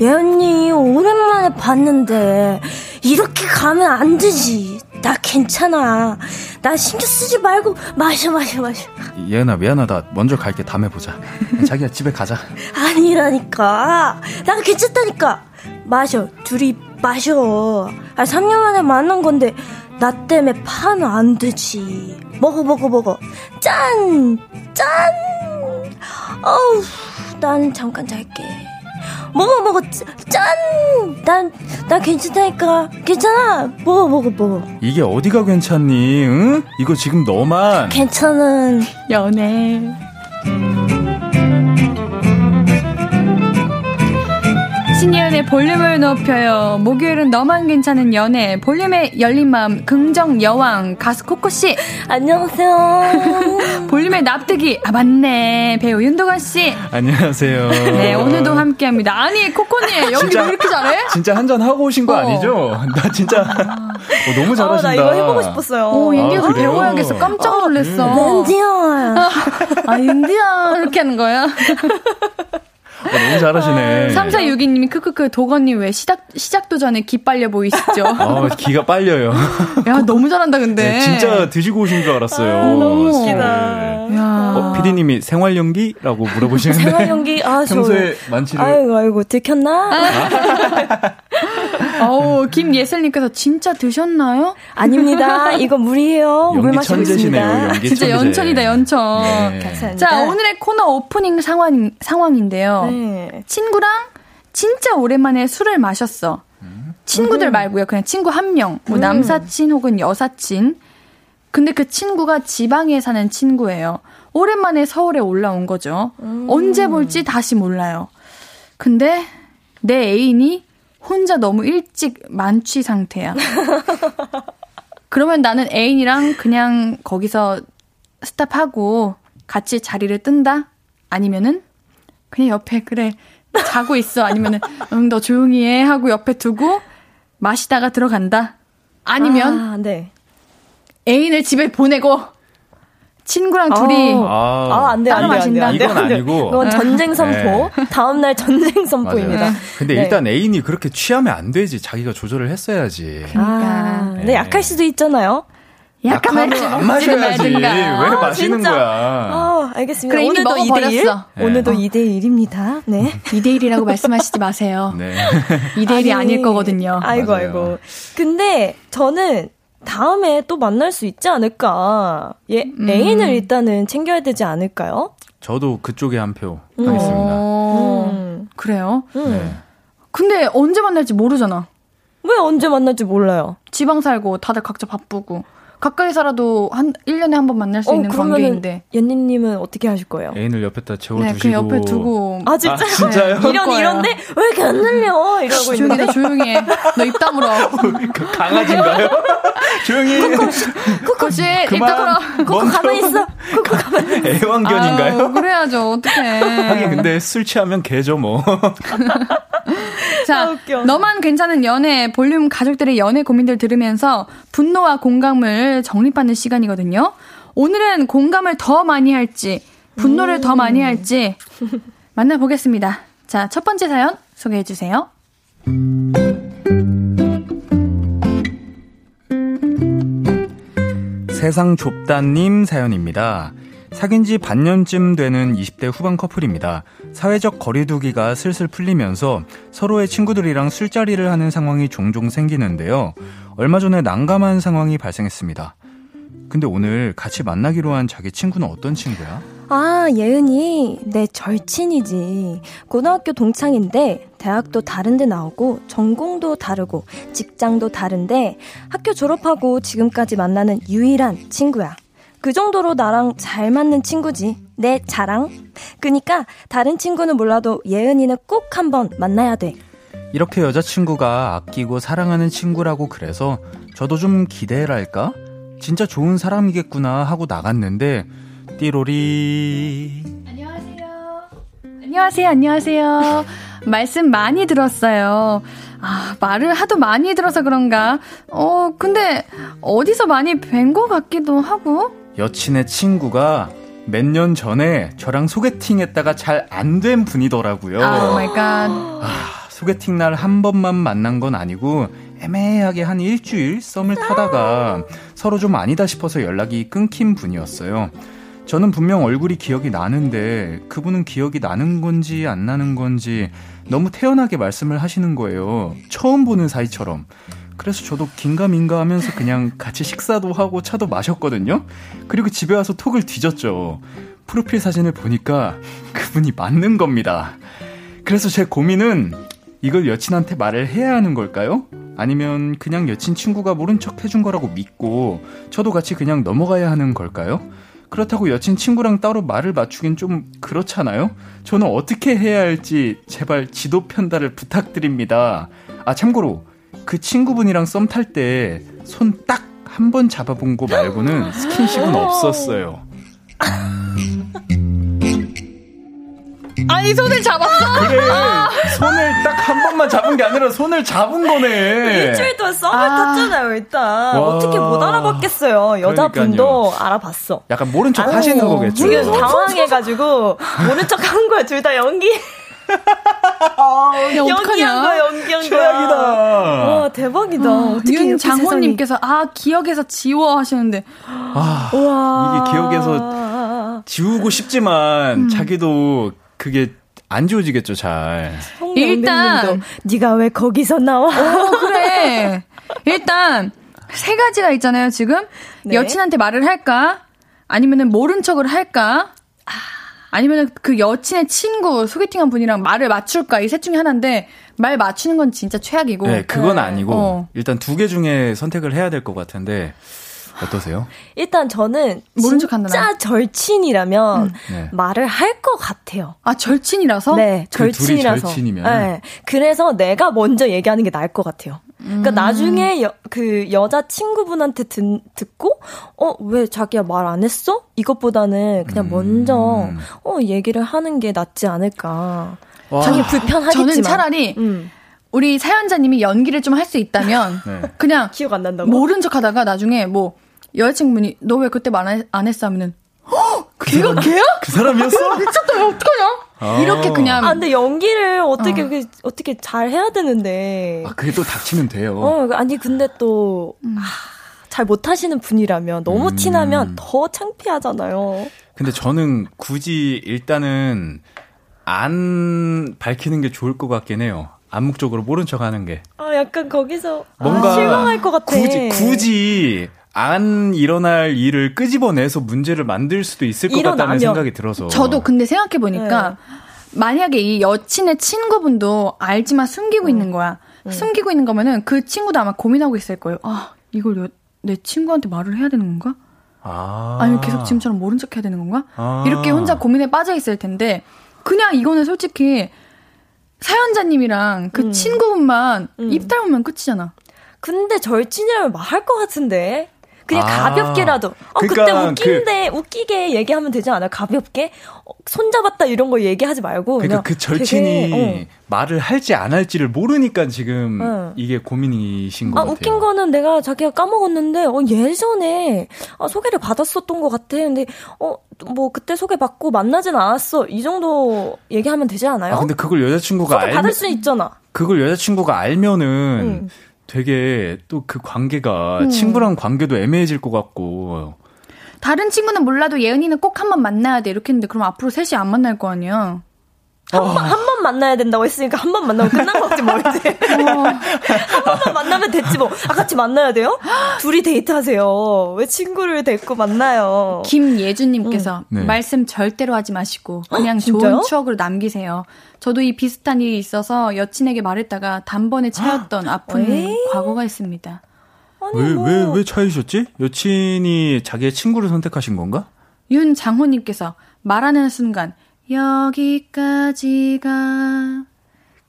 얘 언니, 오랜만에 봤는데, 이렇게 가면 안 되지. 나 괜찮아. 나 신경 쓰지 말고, 마셔, 마셔, 마셔. 예은아 미안하다. 먼저 갈게. 다음에 보자. 자기야 집에 가자. 아니라니까. 나 괜찮다니까. 마셔. 둘이 마셔. 아, 3년 만에 만난 건데, 나 때문에 파는 안 되지. 먹어, 먹어, 먹어. 짠! 짠! 어우, 난 잠깐 잘게. 먹어, 먹어. 짠! 난, 난 괜찮다니까. 괜찮아. 먹어, 먹어, 먹어. 이게 어디가 괜찮니? 응? 이거 지금 너만. 괜찮은 연애. 신예은의 볼륨을 높여요. 목요일은 너만 괜찮은 연애. 볼륨의 열린 마음, 긍정 여왕, 가수 코코 씨. 안녕하세요. 볼륨의 납득이. 아, 맞네. 배우 윤도관 씨. 안녕하세요. 네, 오늘도 함께 합니다. 아니, 코코님, 연기 진짜- 왜 이렇게 잘해? 진짜 한잔 하고 오신 거 어. 아니죠? 나 진짜 어, 너무 잘하신다. 아, 나 이거 해보고 싶었어요. 오, 윤디가 아? 배워야겠어. 깜짝 놀랐어. 렌디야. 아, 윤디야. 이렇게 하는 거야? 어, 너무 잘하시네. 3462님이 크크크 도건님 왜 시작, 시작도 전에 기 빨려 보이시죠? 어, 기가 빨려요. 야, 너무 잘한다, 근데. 네, 진짜 드시고 오신 줄 알았어요. 너무 네. 야. 어, 피디님이 생활 연기라고 물어보시는데 생활 연기, 아, 저. 평소에 많지를 아이고, 아이고, 들켰나? 어우, 김예슬님께서 진짜 드셨나요? 아닙니다. 이거 물이에요. 물 마시고. 있습니다. 진짜 천재. 연천이다, 연천. 네. 감사합니다. 자, 오늘의 코너 오프닝 상황, 상황인데요. 네. 친구랑 진짜 오랜만에 술을 마셨어. 친구들 말고요. 그냥 친구 한 명. 뭐 남사친 혹은 여사친. 근데 그 친구가 지방에 사는 친구예요. 오랜만에 서울에 올라온 거죠. 언제 볼지 다시 몰라요. 근데 내 애인이 혼자 너무 일찍 만취 상태야. 그러면 나는 애인이랑 그냥 거기서 스탑하고 같이 자리를 뜬다? 아니면은 그냥 옆에 그래 자고 있어 아니면은 응 너 조용히 해 하고 옆에 두고 마시다가 들어간다 아니면 아, 네. 애인을 집에 보내고 친구랑 둘이 아우. 아, 아, 안 돼, 안 따로 돼, 안 돼, 안 돼. 이건 안 돼. 아니고. 이건 전쟁 선포. 네. 다음 날 전쟁 선포입니다. 근데 네. 일단 애인이 그렇게 취하면 안 되지. 자기가 조절을 했어야지. 아, 네. 근데 약할 수도 있잖아요. 약하면 안 마셔야지. 왜 말든가. 마시는 진짜. 거야? 아, 알겠습니다. 그래, 오늘도 먹어버렸어. 2대1? 오늘도 2대1입니다. 네. 2대1이라고 말씀하시지 마세요 네. 2대1이 아닐 거거든요 아이고, 맞아요. 아이고. 근데 저는 다음에 또 만날 수 있지 않을까. 예, 음. 애인을 일단은 챙겨야 되지 않을까요? 저도 그쪽에 한 표 하겠습니다. 어, 음. 그래요 음. 네. 근데 언제 만날지 모르잖아 왜 언제 만날지 몰라요. 지방 살고 다들 각자 바쁘고 가까이 살아도 한 1년에 한 번 만날 수 있는 관계인데 연니님은 어떻게 하실 거예요? 애인을 옆에다 네, 재워 두시고. 그 옆에 두고 아, 진짜? 아, 진짜요? 네, 이런. 이런데 왜 이렇게 안 들려? 이러고 조용히 있는데. 해, 조용히 해. 너 입 다물어. 그 강아지인가요? 조용히 해. 코코씨, 입. 다물어. 코코 가만히 있어. 코코 가만히 있어. 애완견인가요? 아유, 그래야죠. 어떡해. 하긴 근데 술 취하면 개죠 뭐. 자, 아, 웃겨. 너만 괜찮은 연애, 볼륨 가족들의 연애 고민들 들으면서 분노와 공감을 정립하는 시간이거든요. 오늘은 공감을 더 많이 할지, 분노를 더 많이 할지, 만나보겠습니다. 자, 첫 번째 사연 소개해 주세요. 세상 좁다님 사연입니다. 사귄 지 반년쯤 되는 20대 후반 커플입니다. 사회적 거리두기가 슬슬 풀리면서 서로의 친구들이랑 술자리를 하는 상황이 종종 생기는데요. 얼마 전에 난감한 상황이 발생했습니다. 근데 오늘 같이 만나기로 한 자기 친구는 어떤 친구야? 아, 예은이, 내 절친이지. 고등학교 동창인데, 대학도 다른 데 나오고, 전공도 다르고, 직장도 다른데, 학교 졸업하고 지금까지 만나는 유일한 친구야. 그 정도로 나랑 잘 맞는 친구지. 내 자랑. 그니까, 다른 친구는 몰라도 예은이는 꼭 한번 만나야 돼. 이렇게 여자친구가 아끼고 사랑하는 친구라고 그래서 저도 좀 기대랄까? 진짜 좋은 사람이겠구나 하고 나갔는데 띠로리 안녕하세요. 안녕하세요. 안녕하세요. 말씀 많이 들었어요. 아, 말을 하도 많이 들어서 그런가? 어, 근데 어디서 많이 뵌 것 같기도 하고. 여친의 친구가 몇 년 전에 저랑 소개팅 했다가 잘 안 된 분이더라고요. 아, oh my 갓. 아, 소개팅 날 한 번만 만난 건 아니고 애매하게 한 일주일 썸을 타다가 서로 좀 아니다 싶어서 연락이 끊긴 분이었어요. 저는 분명 얼굴이 기억이 나는데 그분은 기억이 나는 건지 안 나는 건지 너무 태연하게 말씀을 하시는 거예요. 처음 보는 사이처럼. 그래서 저도 긴가민가 하면서 그냥 같이 식사도 하고 차도 마셨거든요. 그리고 집에 와서 톡을 뒤졌죠. 프로필 사진을 보니까 그분이 맞는 겁니다. 그래서 제 고민은 이걸 여친한테 말을 해야 하는 걸까요? 아니면 그냥 여친 친구가 모른 척 해준 거라고 믿고 저도 같이 그냥 넘어가야 하는 걸까요? 그렇다고 여친 친구랑 따로 말을 맞추긴 좀 그렇잖아요? 저는 어떻게 해야 할지 제발 지도 편달을 부탁드립니다. 아, 참고로 그 친구분이랑 썸 탈 때 손 딱 한 번 잡아본 거 말고는 스킨십은 없었어요. 아니, 손을 잡았어? 그래, 손을 딱 한 번만 잡은 게 아니라 손을 잡은 거네. 일주일 동안 썸을 아. 탔잖아요, 일단. 와. 어떻게 못 알아봤겠어요. 여자분도 알아봤어. 약간 모른 척 아유, 하시는 거겠죠. 지금 당황해가지고 모른 척 한 거야. 둘 다 연기. 야, 연기한 어떡하냐? 거야, 연기한 거야. 최악이다. 와, 대박이다. 어떻게 이렇게 윤장호님께서, 아, 기억에서 지워 하시는데, 아, 세상이. 와. 이게 기억에서 지우고 싶지만 자기도 그게 안 지워지겠죠, 잘. 일단- 일단 네가 왜 거기서 나와? 어, 그래. 일단, 세 가지가 있잖아요, 지금. 네. 여친한테 말을 할까? 아니면은 모른 척을 할까? 아 니면은 그 여친의 친구, 소개팅한 분이랑 말을 맞출까? 이 셋 중에 하나인데, 말 맞추는 건 진짜 최악이고. 네, 그건 아니고 어. 일단 두 개 중에 선택을 해야 될 것 같은데 어떠세요? 일단 저는 모른 척 한다, 진짜 절친이라면 네. 말을 할 것 같아요. 아, 절친이라서? 네, 그 절친이라서. 절친이면? 네, 그래서 내가 먼저 얘기하는 게 나을 것 같아요. 그러니까 나중에 여, 그 여자 친구분한테 듣, 듣고 어 왜 자기야 말 안 했어? 이것보다는 그냥 먼저 어 얘기를 하는 게 낫지 않을까. 와. 자기 불편하겠지만. 저는 차라리 음, 우리 사연자님이 연기를 좀 할 수 있다면, 네. 그냥 기억 안 난다고. 모른 척 하다가 나중에 뭐, 여자친구분이 너 왜 그때 말 안 했어 하면은, 헉! 걔가 걔야? 그 사람이었어? 미쳤다, 야, 어떡하냐? 아. 이렇게 그냥. 아 근데 연기를 어떻게 그, 어떻게 잘 해야 되는데. 아, 그게 또 닥치면 돼요. 어, 아니, 근데 또, 음. 아, 잘 못하시는 분이라면, 너무 음. 티나면 더 창피하잖아요. 근데 저는 굳이 일단은 안 밝히는 게 좋을 것 같긴 해요. 암묵적으로 모른 척 하는 게. 아, 약간 거기서, 뭔가 아, 실망할 것 같아. 굳이 굳이 안 일어날 일을 끄집어내서 문제를 만들 수도 있을 것 같다는 일어나면. 생각이 들어서. 저도 근데 생각해 보니까, 만약에 이 여친의 친구분도 알지만 숨기고 있는 거야. 숨기고 있는 거면은 그 친구도 아마 고민하고 있을 거예요. 아, 이걸 여- 내 친구한테 말을 해야 되는 건가? 아. 아니면 계속 지금처럼 모른 척 해야 되는 건가? 아. 이렇게 혼자 고민에 빠져 있을 텐데 그냥 이거는 솔직히 사연자님이랑 그 친구분만 입 닮으면 끝이잖아. 근데 절친이라면 말할 것 같은데. 그냥 아. 가볍게라도. 어, 그때 그러니까 웃긴데, 웃기게 얘기하면 되지 않아요? 가볍게? 어, 손잡았다 이런 거 얘기하지 말고. 그러니까 그 절친이 되게, 말을 할지 안 할지를 모르니까 지금 응. 이게 고민이신 것 아, 같아요. 웃긴 거는 내가 자기가 까먹었는데, 어, 예전에, 아, 소개를 받았었던 것 같아. 근데, 어, 뭐, 그때 소개받고 만나진 않았어. 이 정도 얘기하면 되지 않아요? 아, 근데 그걸 여자친구가 알 받을 수 있잖아. 그걸 여자친구가 알면은 응. 되게 또 그 관계가 음. 친구랑 관계도 애매해질 것 같고 다른 친구는 몰라도 예은이는 꼭 한번 만나야 돼 이렇게 했는데 그럼 앞으로 셋이 안 만날 거 아니야. 한 번, 한 번 만나야 된다고 했으니까 한 번 만나면 끝난 거지, 뭐, 이제. 한 번만 만나면 됐지, 뭐. 아, 같이 만나야 돼요? 둘이 데이트하세요. 왜 친구를 데리고 만나요? 김예준님께서 네. 말씀 절대로 하지 마시고 그냥 진짜요? 좋은 추억으로 남기세요. 저도 이 비슷한 일이 있어서 여친에게 말했다가 단번에 차였던 아픈 에이. 과거가 있습니다. 아니, 왜 뭐. 왜왜 차이셨지? 여친이 자기의 친구를 선택하신 건가? 윤장호님께서 말하는 순간 여기까지가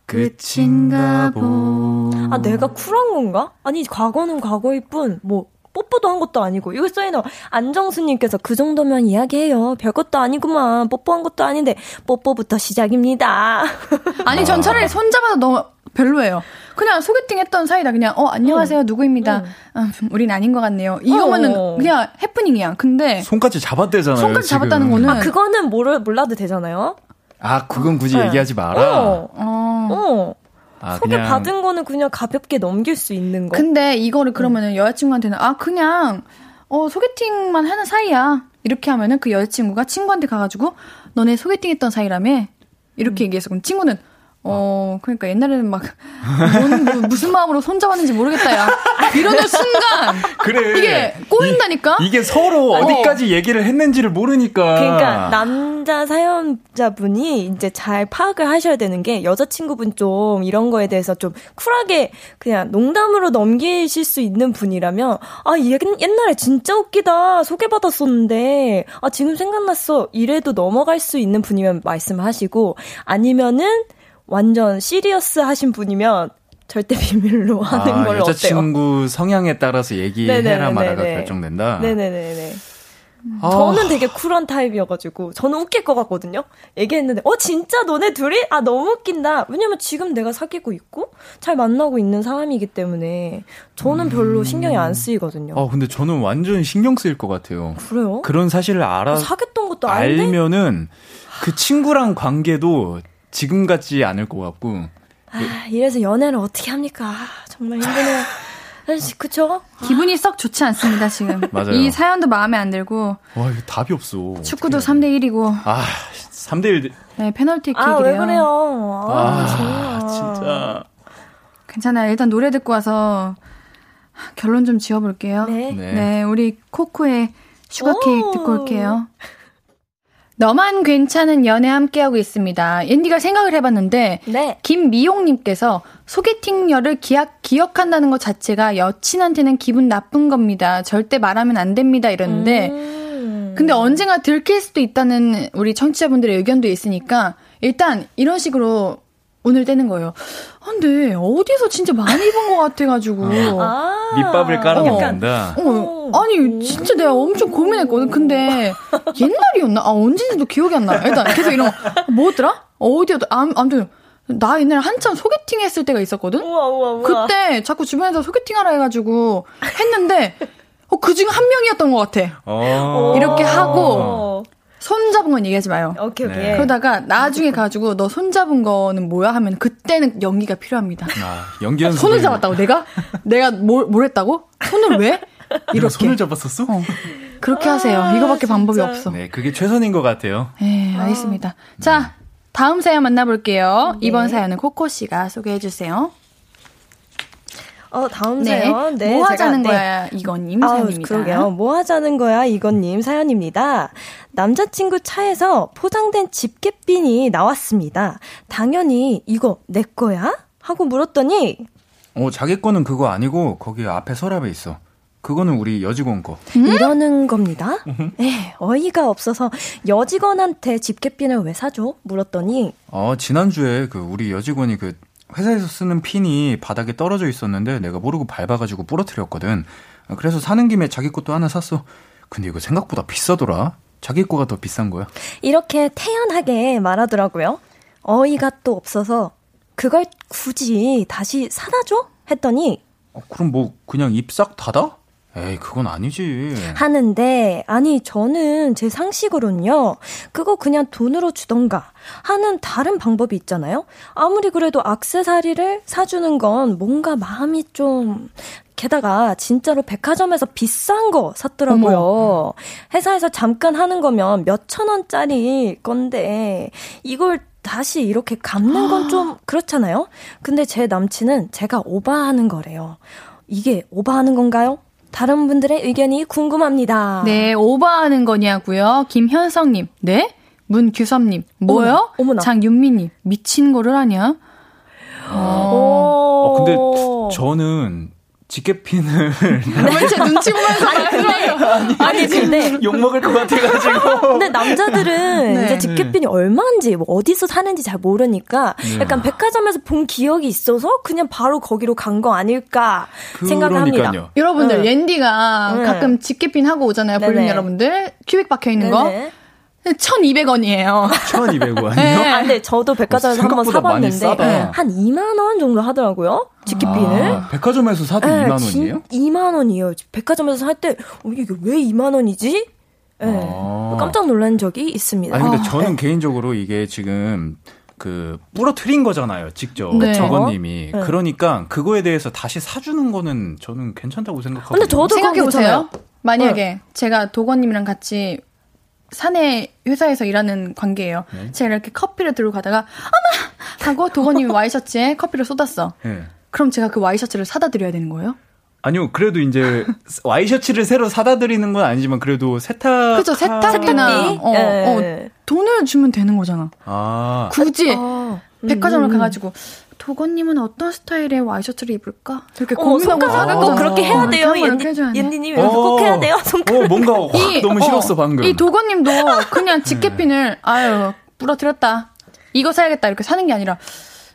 끝인가 보. 아, 내가 쿨한 건가? 아니, 과거는 과거일 뿐, 뭐, 뽀뽀도 한 것도 아니고. 이거 써있는 안정수님께서 그 정도면 이야기해요. 별것도 아니구만. 뽀뽀한 것도 아닌데, 뽀뽀부터 시작입니다. 아니 전 차라리 손잡아도 너무 별로예요. 그냥 소개팅 했던 사이다 그냥 어 안녕하세요 누구입니다. 아, 우린 아닌 것 같네요. 이거면은 어. 그냥 해프닝이야. 근데 손까지 잡았대잖아요. 손까지 지금. 잡았다는 거는 아, 그거는 모르, 몰라도 되잖아요? 아 그건 굳이 네. 얘기하지 마라. 어. 어. 어. 아, 소개 그냥 받은 거는 그냥 가볍게 넘길 수 있는 거. 근데 이거를 그러면은 여자친구한테는 아 그냥 어 소개팅만 하는 사이야. 이렇게 하면은 그 여자친구가 친구한테 가가지고 너네 소개팅했던 사이라며? 이렇게 얘기해서 그럼 친구는 어 그러니까 옛날에는 막 뭔, 뭐, 무슨 마음으로 손잡았는지 모르겠다 야. 이러는 순간 그래. 이게 꼬인다니까? 이, 게 서로 어디까지 얘기를 했는지를 모르니까. 그러니까 남자 사연자분이 이제 잘 파악을 하셔야 되는 게 여자친구분 좀 이런 거에 대해서 좀 쿨하게 그냥 농담으로 넘기실 수 있는 분이라면 아 옛, 옛날에 진짜 웃기다. 소개받았었는데. 아 지금 생각났어. 이래도 넘어갈 수 있는 분이면 말씀하시고 아니면은 완전 시리어스 하신 분이면 절대 비밀로 하는 아, 걸로 어때요? 여자친구 성향에 따라서 얘기해라. 말아가 결정된다. 네네네네. 아, 저는 되게 쿨한 타입이어가지고 저는 웃길 것 같거든요. 얘기했는데 어 진짜 너네 둘이 아 너무 웃긴다. 왜냐면 지금 내가 사귀고 있고 잘 만나고 있는 사람이기 때문에 저는 별로 신경이 안 쓰이거든요. 아, 근데 저는 완전 신경 쓰일 것 같아요. 그래요? 그런 사실을 알아 사귀었던 것도 알면은 그 친구랑 관계도 지금 같지 않을 것 같고. 아, 이래서 연애를 어떻게 합니까? 아, 정말 힘드네요. 아저씨, 그쵸? 기분이 썩 좋지 않습니다 지금 맞아요. 이 사연도 마음에 안 들고 와, 이거 답이 없어. 축구도 어떡해. 3대 1이고 아, 3대 1. 네, 페널티 킥이래요. 아, 왜 그래요? 아, 아. 진짜. 괜찮아요. 일단 노래 듣고 와서 결론 좀 지어볼게요. 네. 네. 네, 우리 코코의 슈가케이크 오. 듣고 올게요. 너만 괜찮은 연애 함께하고 있습니다. 앤디가 생각을 해봤는데, 네. 김미용님께서 소개팅녀를 기약, 기억한다는 것 자체가 여친한테는 기분 나쁜 겁니다. 절대 말하면 안 됩니다. 이러는데, 음. 근데 언젠가 들킬 수도 있다는 우리 청취자분들의 의견도 있으니까, 일단 이런 식으로 오늘 떼는 거예요. 아, 근데 어디서 진짜 많이 본 것 같아가지고. 아. 밑밥을 어. 깔아놓는다. 어, 아니, 진짜 내가 엄청 고민했거든. 근데, 옛날이었나? 아, 언제인지도 기억이 안 나. 일단, 계속 이런, 거, 뭐였더라? 어디였더라? 아, 아무튼, 나 옛날에 한참 소개팅 했을 때가 있었거든? 우와, 우와, 우와. 그때 자꾸 주변에서 소개팅 하라 해가지고 했는데, 어, 그중한 명이었던 것 같아. 어. 이렇게 하고, 어. 손 잡은 건 얘기하지 마요. 오케이, 오케이. 네. 그러다가 나중에 가지고 너 손 잡은 거는 뭐야? 하면 그때는 연기가 필요합니다. 아, 연기 연습. 손을 잡았다고 내가? 내가 뭘, 뭘 했다고? 손을 왜? 이렇게. 손을 잡았었어? 어. 그렇게 하세요. 이거밖에 방법이 없어. 네, 그게 최선인 것 같아요. 네, 알겠습니다. 자, 다음 사연 만나볼게요. 이번 사연은 코코 씨가 소개해 주세요. 어, 다음 네. 사연. 네. 뭐 제가- 하자는 네. 거야, 이건님 아우, 사연입니다. 그러게요. 뭐 하자는 거야, 이건님 사연입니다. 남자친구 차에서 포장된 집게핀이 나왔습니다. 당연히 이거 내 거야? 하고 물었더니 어, 자기 거는 그거 아니고 거기 앞에 서랍에 있어. 그거는 우리 여직원 거. 이러는 겁니다. 에 어이가 없어서 여직원한테 집게핀을 왜 사줘? 물었더니 어, 지난주에 그 우리 여직원이 그 회사에서 쓰는 핀이 바닥에 떨어져 있었는데 내가 모르고 밟아가지고 부러뜨렸거든. 어, 그래서 사는 김에 자기 것도 하나 샀어. 근데 이거 생각보다 비싸더라. 자기 거가 더 비싼 거야. 이렇게 태연하게 말하더라고요. 어이가 또 없어서 그걸 굳이 다시 사다 줘? 했더니 어, 그럼 뭐 그냥 입 싹 닫아? 에이, 그건 아니지. 하는데, 아니, 저는 제 상식으로는요, 그거 그냥 돈으로 주던가 하는 다른 방법이 있잖아요? 아무리 그래도 악세사리를 사주는 건 뭔가 마음이 좀, 게다가 진짜로 백화점에서 비싼 거 샀더라고요. 어머. 회사에서 잠깐 하는 거면 몇천 원짜리 건데, 이걸 다시 이렇게 갚는 건 좀 그렇잖아요? 근데 제 남친은 제가 오바하는 거래요. 이게 오바하는 건가요? 다른 분들의 의견이 궁금합니다. 네, 오버하는 거냐고요. 김현성님, 네? 문규섭님, 뭐요? 어머나, 어머나. 장윤미님, 미친 거를 하냐? 어. 어, 근데 저는 집게핀을 왠지 눈치 보면서 아니 근데 근데 욕 먹을 것 같아가지고 근데 남자들은 네. 이제 집게핀이 얼마인지 뭐 어디서 사는지 잘 모르니까 네. 약간 백화점에서 본 기억이 있어서 그냥 바로 거기로 간 거 아닐까 생각을 합니다. 여러분들 네. 옌디가 네. 가끔 집게핀 하고 오잖아요. 볼륨 여러분들 큐빅 박혀 있는 거. 1,200원이에요. 1,200원이요? 네. 아, 네. 저도 백화점에서 한번 사봤는데 한 2만 원 정도 하더라고요. 집게핀을. 아, 백화점에서 사도 네, 2만 원이에요? 2만 원이에요. 백화점에서 살때 어, 이게 왜 2만 원이지? 네. 아. 깜짝 놀란 적이 있습니다. 아니 근데 아, 저는 네. 개인적으로 이게 지금 그 부러뜨린 거잖아요, 직접 네. 저건님이. 네. 그러니까 그거에 대해서 다시 사주는 거는 저는 괜찮다고 생각하고. 근데 저도 생각해 보세요. 만약에 네. 제가 도건님이랑 같이 사내 회사에서 일하는 관계예요. 네. 제가 이렇게 커피를 들고 가다가 어머 하고 도건님이 와이셔츠에 커피를 쏟았어. 네. 그럼 제가 그 와이셔츠를 사다 드려야 되는 거예요? 아니요, 그래도 이제 와이셔츠를 새로 사다 드리는 건 아니지만 그래도 세탁 그죠 세탁이나 어, 어, 네. 돈을 주면 되는 거잖아. 아 굳이 아, 백화점을 음. 가가지고 도건님은 어떤 스타일의 와이셔츠를 입을까? 이렇게 어, 고민하고 사는 거 그렇게 해야 돼요. 옌디님 어, 꼭 해야 돼요. 손가락. 어, 뭔가 확 너무 싫었어 방금. 이 도건님도 그냥 집게핀을 아유 부러뜨렸다. 이거 사야겠다 이렇게 사는 게 아니라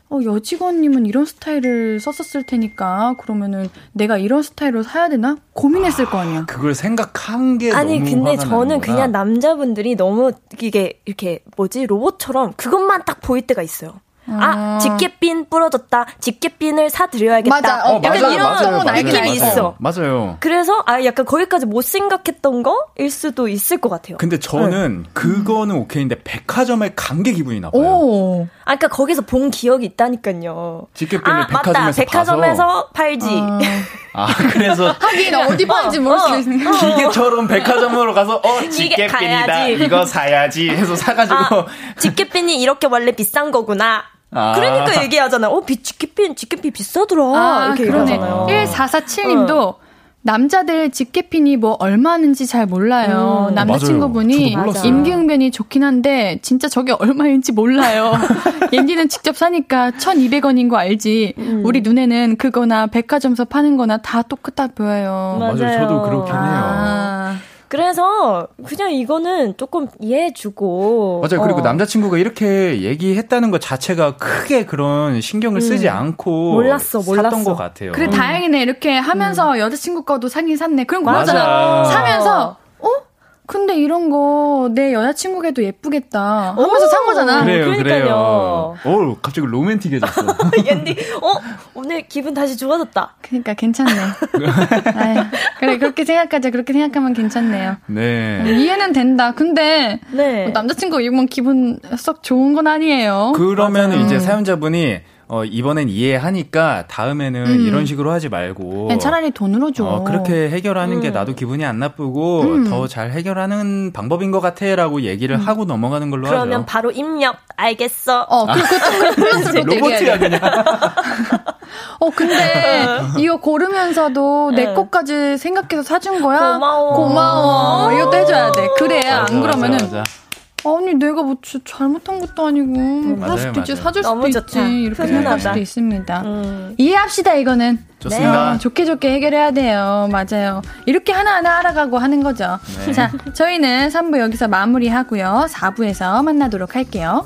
어, 여직원님은 이런 스타일을 썼었을 테니까 그러면은 내가 이런 스타일로 사야 되나 고민했을 아, 거 아니야. 그걸 생각한 게 아니 근데 저는 그냥 남자분들이 너무 이게 이렇게 뭐지 로봇처럼 그것만 딱 보일 때가 있어요. 아, 아, 집게핀 부러졌다. 집게핀을 사드려야겠다. 맞아. 어, 약간 맞아요, 이런 맞아요, 맞아요, 느낌이 맞아요. 있어. 맞아요. 그래서 아 약간 거기까지 못 생각했던 거일 수도 있을 것 같아요. 근데 저는 네. 그거는 오케이인데 백화점에 간 게 기분이 나빠요. 오. 아, 그러니까 거기서 본 기억이 있다니까요. 집게핀을 아, 백화점에서 맞다. 백화점에서 봐서. 팔지. 아, 아 그래서 하긴 어디 팔지 모르겠네. 어, 어. 기계처럼 백화점으로 가서 어 집게핀이다. 이거 사야지 해서 사가지고. 아, 집게핀이 이렇게 원래 비싼 거구나. 아. 그러니까 얘기하잖아요. 어, 비, 집게핀, 집게핀 비싸더라. 아, 이렇게 그러네. 얘기하잖아요. 1447님도 어. 남자들 집게핀이 뭐 얼마는지 잘 몰라요. 음, 남자친구분이 임기응변이 좋긴 한데 진짜 저게 얼마인지 몰라요. 옌디는 직접 사니까 1,200원인 거 알지. 음. 우리 눈에는 그거나 백화점에서 파는 거나 다 똑같아 보여요. 맞아요. 맞아요. 저도 그렇긴 해요. 아. 그래서 그냥 이거는 조금 이해해주고. 맞아요. 그리고 어. 남자친구가 이렇게 얘기했다는 것 자체가 크게 그런 신경을 쓰지 음. 않고 몰랐어, 몰랐어. 샀던 것 같아요. 그래 음. 다행이네. 이렇게 하면서 음. 여자친구 거도 사긴 샀네. 그런 거 맞아. 사면서 어? 근데 이런 거 내 여자친구에도 예쁘겠다 하면서 산 거잖아. 그래요, 그러니까요. 그래요. 오, 갑자기 로맨틱해졌어. 옌디, 어? 오늘 기분 다시 좋아졌다. 그러니까 괜찮네. 아유, 그래, 그렇게 생각하자. 그렇게 생각하면 괜찮네요. 네. 이해는 된다. 근데 네. 뭐 남자친구 입으면 기분 썩 좋은 건 아니에요. 그러면 이제 사연자분이 어, 이번엔 이해하니까 다음에는 음. 이런 식으로 하지 말고 차라리 돈으로 줘. 어, 그렇게 해결하는 음. 게 나도 기분이 안 나쁘고 음. 더잘 해결하는 방법인 것 같아라고 얘기를 음. 하고 넘어가는 걸로 그러면 하죠. 그러면 바로 입력 알겠어. 어, 그, 그것도 플러스로 로봇이야 그냥. 어, 근데 이거 고르면서도 네. 내 것까지 생각해서 사준 거야? 고마워. 고마워. 이것도 해줘야 돼. 그래야 맞아, 안 그러면은 맞아, 맞아. 아니 내가 뭐 잘못한 것도 아니고. 음, 그럴 수도 있지 사줄 수도 있지 이렇게 생각할 수도 있습니다. 음. 이해합시다 이거는. 좋습니다. 네, 좋게 좋게 해결해야 돼요. 맞아요. 이렇게 하나하나 알아가고 하는 거죠. 네. 자 저희는 3부 여기서 마무리하고요. 4부에서 만나도록 할게요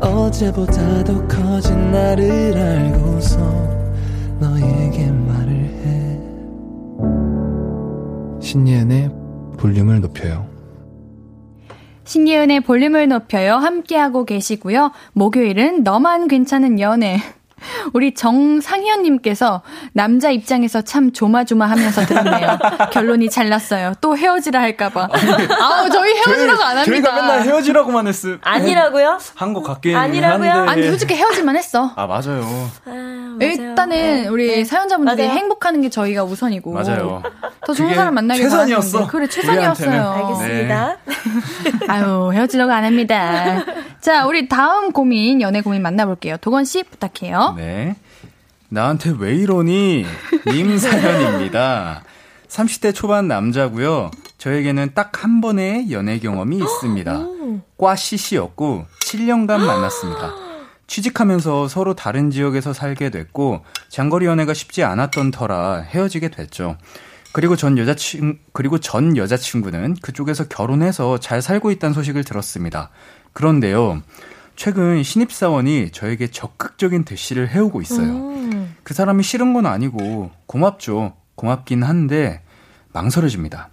어제보다 더 커진 나를 알고서 너에게 말을 해 신예은의 볼륨을 높여요 신예은의 볼륨을 높여요. 함께하고 계시고요. 목요일은 너만 괜찮은 연애. 우리 정상현님께서 남자 입장에서 참 조마조마하면서 들었네요. 결론이 잘 났어요. 또 헤어지라 할까봐. 아우 저희 헤어지라고 안 합니다. 저희가 맨날 헤어지라고만 했음. 아니라고요? 한 것 같긴 아니라고요? 한데. 아니 솔직히 헤어질만 했어. 아 맞아요. 아, 맞아요. 일단은 네, 우리 네. 사연자분들이 맞아요. 행복하는 게 저희가 우선이고 맞아요. 더 좋은 사람 만나길 최선이었어. 바라는데. 그래 최선이었어요. 알겠습니다. 아유 헤어지려고 안 합니다. 자 우리 다음 고민 연애 고민 만나볼게요. 도건 씨 부탁해요. 네. 나한테 왜 이러니? 님 사연입니다. 30대 초반 남자고요. 저에게는 딱 한 번의 연애 경험이 있습니다. 과 CC였고 7년간 만났습니다. 취직하면서 서로 다른 지역에서 살게 됐고 장거리 연애가 쉽지 않았던 터라 헤어지게 됐죠. 그리고 전 여자친 그리고 전 여자친구는 그쪽에서 결혼해서 잘 살고 있다는 소식을 들었습니다. 그런데요. 최근 신입사원이 저에게 적극적인 대시를 해오고 있어요. 그 사람이 싫은 건 아니고 고맙죠. 고맙긴 한데 망설여집니다.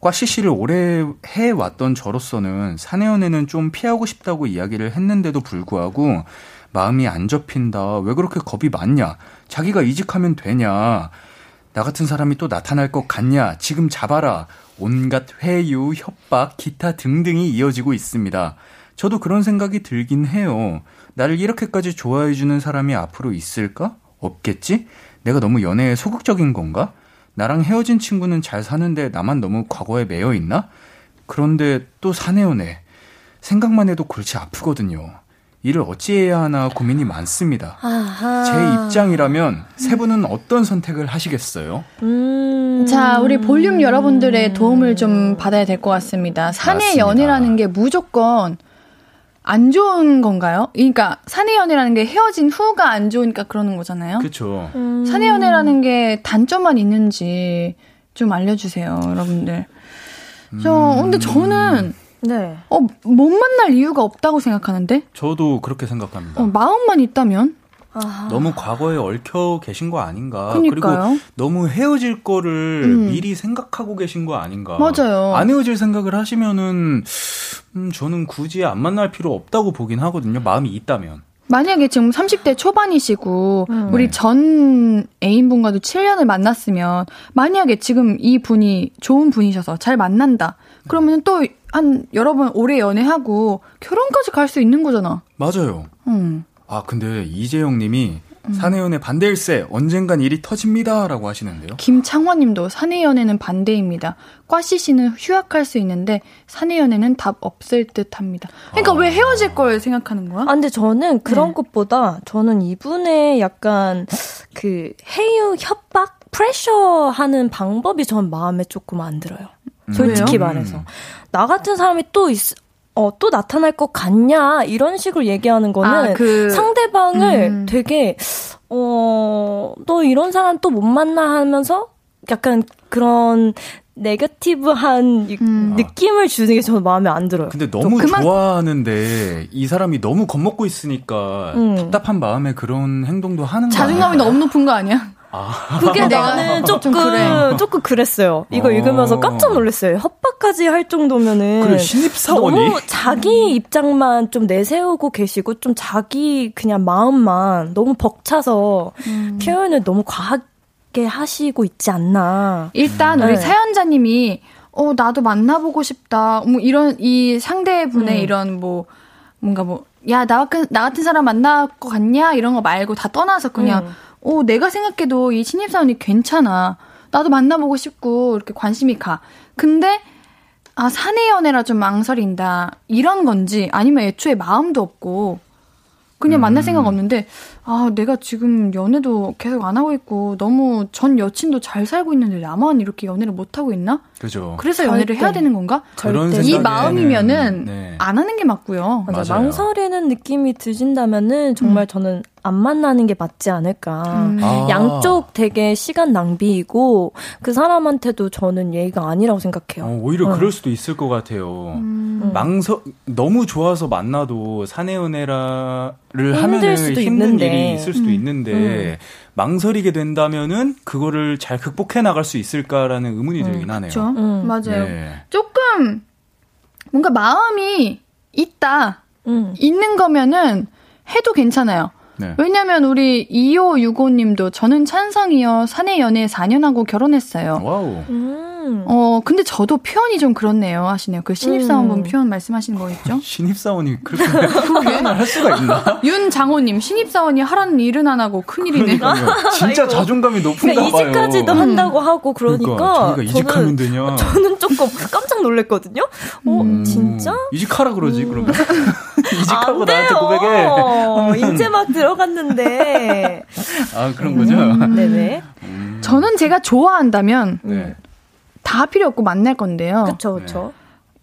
과 CC를 오래 해왔던 저로서는 사내연애는 좀 피하고 싶다고 이야기를 했는데도 불구하고 마음이 안 접힌다. 왜 그렇게 겁이 많냐? 자기가 이직하면 되냐? 나 같은 사람이 또 나타날 것 같냐? 지금 잡아라. 온갖 회유, 협박, 기타 등등이 이어지고 있습니다. 저도 그런 생각이 들긴 해요. 나를 이렇게까지 좋아해주는 사람이 앞으로 있을까? 없겠지? 내가 너무 연애에 소극적인 건가? 나랑 헤어진 친구는 잘 사는데 나만 너무 과거에 매여 있나? 그런데 또 사내연애. 생각만 해도 골치 아프거든요. 이를 어찌해야 하나 고민이 많습니다. 아하. 제 입장이라면 세 분은 어떤 선택을 하시겠어요? 음. 자, 우리 볼륨 여러분들의 도움을 좀 받아야 될 것 같습니다. 사내. 연애라는 게 무조건 안 좋은 건가요? 그러니까 사내 연애라는 게 헤어진 후가 안 좋으니까 그러는 거잖아요. 그렇죠. 음. 사내 연애라는 게 단점만 있는지 좀 알려주세요, 여러분들. 저 음. 근데 저는 네. 어, 못 만날 이유가 없다고 생각하는데 저도 그렇게 생각합니다. 어, 마음만 있다면 아하. 너무 과거에 얽혀 계신 거 아닌가. 그러니까요. 리고 너무 헤어질 거를 음. 미리 생각하고 계신 거 아닌가. 맞아요. 안 헤어질 생각을 하시면은 음, 저는 굳이 안 만날 필요 없다고 보긴 하거든요. 마음이 있다면. 만약에 지금 30대 초반이시고 음. 우리 전 애인분과도 7년을 만났으면 만약에 지금 이 분이 좋은 분이셔서 잘 만난다. 그러면 또 한 여러 번 오래 연애하고 결혼까지 갈 수 있는 거잖아. 맞아요. 음. 아, 근데 이재영 님이 사내연애 반대일세 언젠간 일이 터집니다라고 하시는데요. 김창화님도 사내 연애는 반대입니다. 씨는 휴학할 수 있는데 사내 연애는 답 없을 듯 합니다. 그러니까 아. 왜 헤어질 걸 생각하는 거야? 아, 근데 저는 그런 네. 것보다 저는 이분의 약간 그 해유 협박 프레셔 하는 방법이 전 마음에 조금 안 들어요. 솔직히 왜요? 말해서. 나 같은 사람이 또 있, 어, 또 나타날 것 같냐, 이런 식으로 얘기하는 거는 아, 그- 상대방을 음. 되게, 어, 너 이런 사람 또 못 만나 하면서 약간 그런 네거티브한 이- 음. 느낌을 주는 게 저는 마음에 안 들어요. 근데 너무 그만- 좋아하는데 이 사람이 너무 겁먹고 있으니까 음. 답답한 마음에 그런 행동도 하는 거 자존감이? 너무 높은 거 아니야? 그게 내가 나는 좀 조금 그래. 조금 그랬어요. 이거 어. 읽으면서 깜짝 놀랐어요. 협박까지 할 정도면은 그래 신입사원이 너무 자기 입장만 좀 내세우고 계시고 좀 자기 그냥 마음만 너무 벅차서 음. 표현을 너무 과하게 하시고 있지 않나. 일단 우리 네. 사연자님이 어 나도 만나보고 싶다. 뭐 이런 이 상대분의 음. 이런 뭐 뭔가 뭐 야 나 같은 나 같은 사람 만날 것 같냐 이런 거 말고 다 떠나서 그냥 음. 어 내가 생각해도 이 신입사원이 괜찮아. 나도 만나보고 싶고 이렇게 관심이 가. 근데 아 사내 연애라 좀 망설인다 이런 건지 아니면 애초에 마음도 없고 그냥 만날 생각 없는데 아, 내가 지금 연애도 계속 안 하고 있고 너무 전 여친도 잘 살고 있는데 나만 이렇게 연애를 못 하고 있나? 그죠. 그래서 연애를 절대. 해야 되는 건가? 그런 이 마음이면은 네. 안 하는 게 맞고요. 맞아. 맞아요. 망설이는 느낌이 드신다면은 정말 저는 안 만나는 게 맞지 않을까. 음. 아. 양쪽 되게 시간 낭비이고 그 사람한테도 저는 예의가 아니라고 생각해요. 어, 오히려 어. 그럴 수도 있을 것 같아요. 음. 망서 너무 좋아서 만나도 사내 연애라를 하면은 수도 힘든 있는데. 일이 있을 수도 음. 있는데 망설이게 된다면은 그거를 잘 극복해 나갈 수 있을까라는 의문이 들긴 하네요. 그렇죠. 음. 맞아요. 네. 조금 뭔가 마음이 있다. 음. 있는 거면은 해도 괜찮아요. 네. 왜냐면 우리 2565님도 저는 찬성이요. 사내 연애 4년 하고 결혼했어요. wow. 음. 어, 근데 저도 표현이 좀 그렇네요. 하시네요. 그 신입사원분 음. 표현 말씀하시는 거겠죠? 신입사원이 그렇게 표현을 할 수가 있나? 윤장호님, 신입사원이 하라는 일은 안 하고 큰일이네. 그러니까요. 진짜 아이고. 자존감이 높은가 그러니까 봐요. 이직까지도 한다고 하고 그러니까, 자기가 이직하면 되냐? 저는 조금 깜짝 놀랐거든요. 어, 음, 진짜? 이직하라 그러지 그러면 이직하고 안 나한테 돼요. 고백해. 이제 막 들어갔는데. 아 그런 거죠. 음, 네네. 음. 저는 제가 좋아한다면 네. 다 필요 없고 만날 건데요. 그쵸, 그쵸.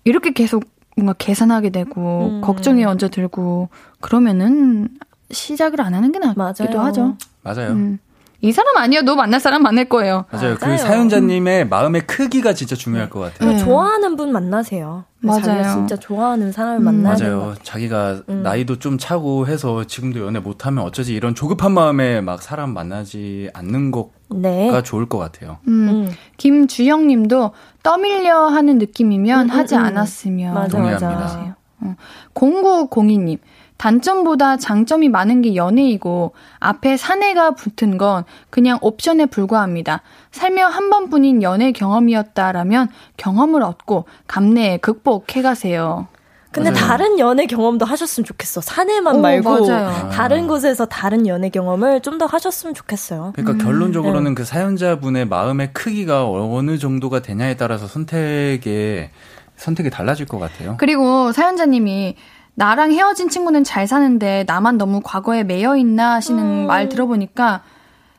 이렇게 계속 뭔가 계산하게 되고 음. 걱정이 먼저 들고 그러면은 시작을 안 하는 게 낫기도 맞아요. 하죠. 맞아요. 음. 이 사람 아니어도 만날 사람 만날 거예요. 맞아요. 그 맞아요. 사연자님의 마음의 크기가 진짜 중요할 것 같아요. 네. 좋아하는 분 만나세요. 맞아요. 자기가 진짜 좋아하는 사람을 음. 만나야 맞아요. 자기가 음. 나이도 좀 차고 해서 지금도 연애 못하면 어쩌지 이런 조급한 마음에 막 사람 만나지 않는 것가 네. 좋을 것 같아요. 음. 음. 김주영 님도 떠밀려 하는 느낌이면 음, 하지 음, 음. 않았으면 맞아, 동의합니다. 맞아. 어. 0902님, 단점보다 장점이 많은 게 연애이고, 앞에 사내가 붙은 건 그냥 옵션에 불과합니다. 살며 한 번뿐인 연애 경험이었다라면 경험을 얻고 감내에 극복해 가세요. 근데 맞아요. 다른 연애 경험도 하셨으면 좋겠어. 사내만 오, 말고 맞아요. 다른 곳에서 다른 연애 경험을 좀 더 하셨으면 좋겠어요. 그러니까 음. 결론적으로는 네. 그 사연자분의 마음의 크기가 어느 정도가 되냐에 따라서 선택에 선택이 달라질 것 같아요. 그리고 사연자님이 나랑 헤어진 친구는 잘 사는데 나만 너무 과거에 매여 있나 하시는 음. 말 들어보니까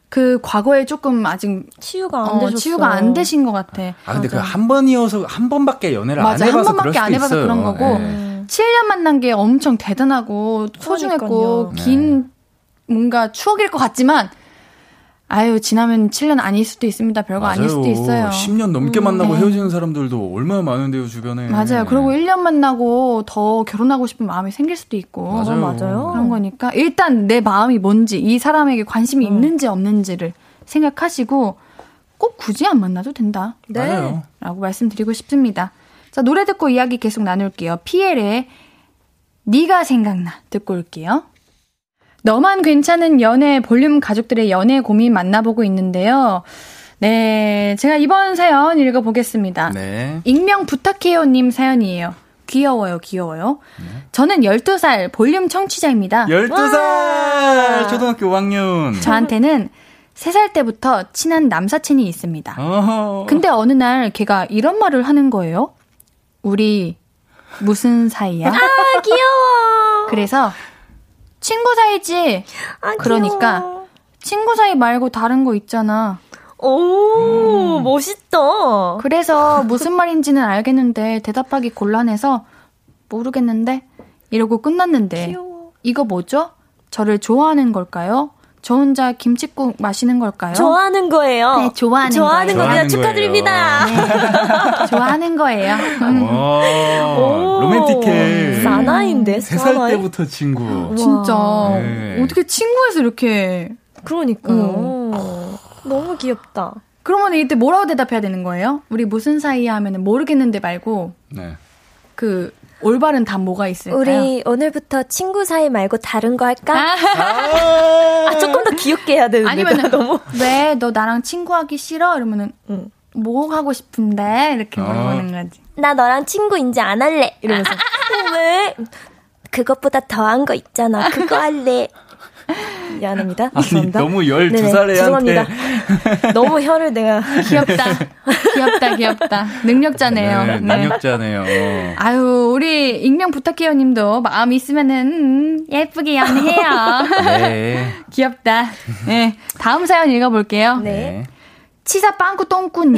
그 과거에 조금 아직 치유가 안 어. 치유가 안 되신 것 같아. 아 근데 그. 한 번이어서 한 번밖에 연애를 맞아, 안한 해봐서 그럴 번밖에 수도 안 해봐서 있어요. 그런 거고. 네. 음. 7년 만난 게 엄청 대단하고 소중했고 그러니까요. 긴 뭔가 추억일 것 같지만 아유 지나면 7년 아닐 수도 있습니다. 별거 아닐 수도 있어요. 10년 넘게 음. 만나고 네. 헤어지는 사람들도 얼마나 많은데요 주변에. 맞아요. 그리고 1년 만나고 더 결혼하고 싶은 마음이 생길 수도 있고 맞아요. 맞아요. 그런 거니까 일단 내 마음이 뭔지 이 사람에게 관심이 음. 있는지 없는지를 생각하시고 꼭 굳이 안 만나도 된다. 네. 맞아요. 라고 말씀드리고 싶습니다. 자, 노래 듣고 이야기 계속 나눌게요. 피엘의 네가 생각나 듣고 올게요. 너만 괜찮은 연애 볼륨 가족들의 연애 고민 만나보고 있는데요. 네, 제가 이번 사연 읽어보겠습니다. 네. 익명 부탁해요님 사연이에요. 귀여워요, 귀여워요. 저는 12살 볼륨 청취자입니다. 12살 초등학교 5학년. 저한테는 3살 때부터 친한 남사친이 있습니다. 어허. 근데 어느 날 걔가 이런 말을 하는 거예요. 우리 무슨 사이야? 아, 귀여워. 그래서 친구 사이지. 아, 그러니까 귀여워. 친구 사이 말고 다른 거 있잖아. 오, 멋있다. 그래서 무슨 말인지는 알겠는데 대답하기 곤란해서 모르겠는데 이러고 끝났는데 귀여워. 이거 뭐죠? 저를 좋아하는 걸까요? 저 혼자 김치국 마시는 걸까요? 좋아하는 거예요. 네, 좋아하는 좋아하는 거예요. 겁니다. 좋아하는 축하드립니다. 좋아하는 거예요. 음. 와, 오, 로맨틱해. 사나이인데, 3살 사나이? 때부터 친구. 진짜 네. 어떻게 친구에서 이렇게 그러니까요. 너무 귀엽다. 그러면 이때 뭐라고 대답해야 되는 거예요? 우리 무슨 사이야 하면은 모르겠는데 말고 네. 그 올바른 답 뭐가 있을까요? 우리 오늘부터 친구 사이 말고 다른 거 할까? 아, 아, 조금 더 귀엽게 해야 되는데. 아니면은 나 너무. 왜 너 나랑 친구하기 싫어? 이러면은 응. 뭐 하고 싶은데 이렇게 아. 물어보는 거지. 나 너랑 친구 이제 안 할래. 이러면서. 어, 왜? 그것보다 더한 거 있잖아. 그거 할래. 미안합니다. 아니, 죄송합니다. 너무 12살 네네, 애한테. 죄송합니다. 너무 혀를 내가. 귀엽다. 귀엽다, 귀엽다. 능력자네요. 네, 네. 능력자네요. 아유, 우리 익명 부탁해요 님도 마음 있으면은, 음, 예쁘게 연해요. 네. 귀엽다. 네. 다음 사연 읽어볼게요. 네. 치사 빵꾸 똥꾸님.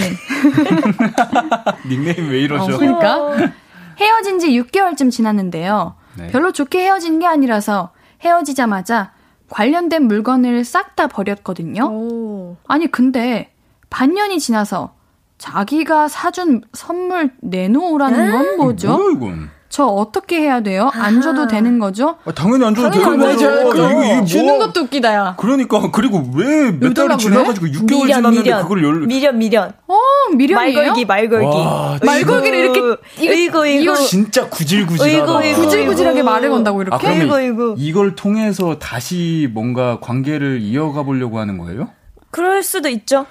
닉네임 왜 이러죠? 어, 그러니까. 헤어진 지 6개월쯤 지났는데요. 네. 별로 좋게 헤어진 게 아니라서 헤어지자마자 관련된 물건을 싹 다 버렸거든요. 오. 아니, 근데 반년이 지나서 자기가 사준 선물 내놓으라는 건 뭐죠? 뭐야 이건? 저 어떻게 해야 돼요? 안 줘도 되는 거죠? 아, 당연히 안 줘도 되는 안 거죠. 이거, 이게 뭐. 주는 것도 웃기다, 야. 그러니까 그리고 왜 몇 달이? 지나가지고 6개월 미련, 지났는데 미련. 그걸 열 미련, 미련. 어, 미련이에요? 말걸기, 말걸기. 와, 말걸기를 이렇게 이거- 이거, 이거. 진짜 구질구질하다. 어이구. 구질구질하게 말을 건다고 아, 이렇게? 그러면 이거, 이거. 이걸 통해서 다시 뭔가 관계를 이어가 보려고 하는 거예요? 그럴 수도 있죠.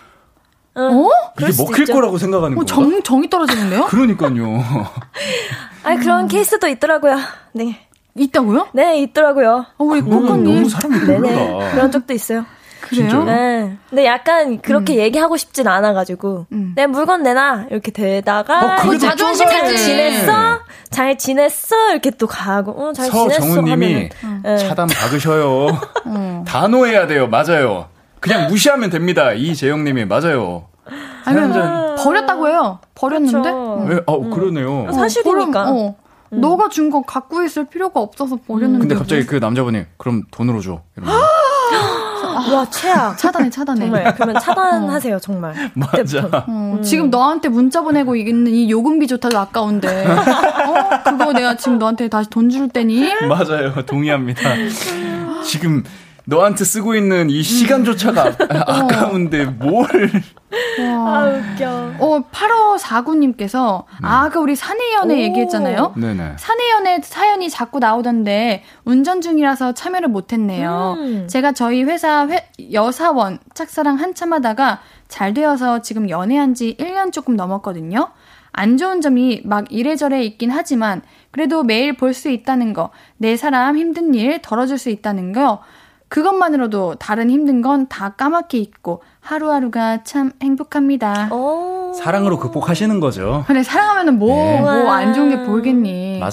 응. 어? 이게 먹힐 있죠. 거라고 생각하는 어, 거야? 정, 정이 떨어지는데요? 그러니까요. 아 그런 케이스도 있더라고요. 네. 있다고요? 네, 있더라고요. 어, 우리 꼬꼬님. 너무 사람이. 별로다. 그런 적도 있어요. 그래요? 네. 근데 약간 그렇게 얘기하고 싶진 않아가지고, 음. 내 물건 내놔. 이렇게 되다가, 어, 자존심 잘. 지냈어? 잘 지냈어? 이렇게 또 가고, 어, 잘 지냈어? 서정우님이 하면은, 네. 차단 박으셔요. 어. 단호해야 돼요. 맞아요. 그냥 무시하면 됩니다. 이재영님이 맞아요. 아니면 사연자 버렸다고 해요. 버렸는데? 그쵸. 왜? 어 그러네요. 어, 사실이니까. 버려- 어. 너가 준 거 갖고 있을 필요가 없어서 버렸는데. 근데 갑자기 그 남자분이 그럼 돈으로 줘. 이러면 와, 최악. 차단해, 차단해. 정말. 그러면 차단하세요, 정말. 맞아. 어, 지금 너한테 문자 보내고 있는 이 요금비조차도 아까운데. 어? 그거 내가 지금 너한테 다시 돈 줄 때니? 맞아요. 동의합니다. 지금 너한테 쓰고 있는 이 시간조차가 아, 아까운데 뭘? 아, 웃겨. 어, 8549님께서, 아, 아까 우리 사내연애 오. 얘기했잖아요? 네네. 사내연애 사연이 자꾸 나오던데, 운전 중이라서 참여를 못했네요. 음. 제가 저희 회사 회- 여사원 짝사랑 한참 하다가 잘 되어서 지금 연애한 지 1년 조금 넘었거든요. 안 좋은 점이 막 이래저래 있긴 하지만, 그래도 매일 볼 수 있다는 거, 내 사람 힘든 일 덜어줄 수 있다는 거, 그것만으로도 다른 힘든 건 다 까맣게 잊고 하루하루가 참 행복합니다. 오. 사랑으로 극복하시는 거죠. 그래 사랑하면은 뭐 네. 뭐안 좋은 게 보이겠니? 맞아요.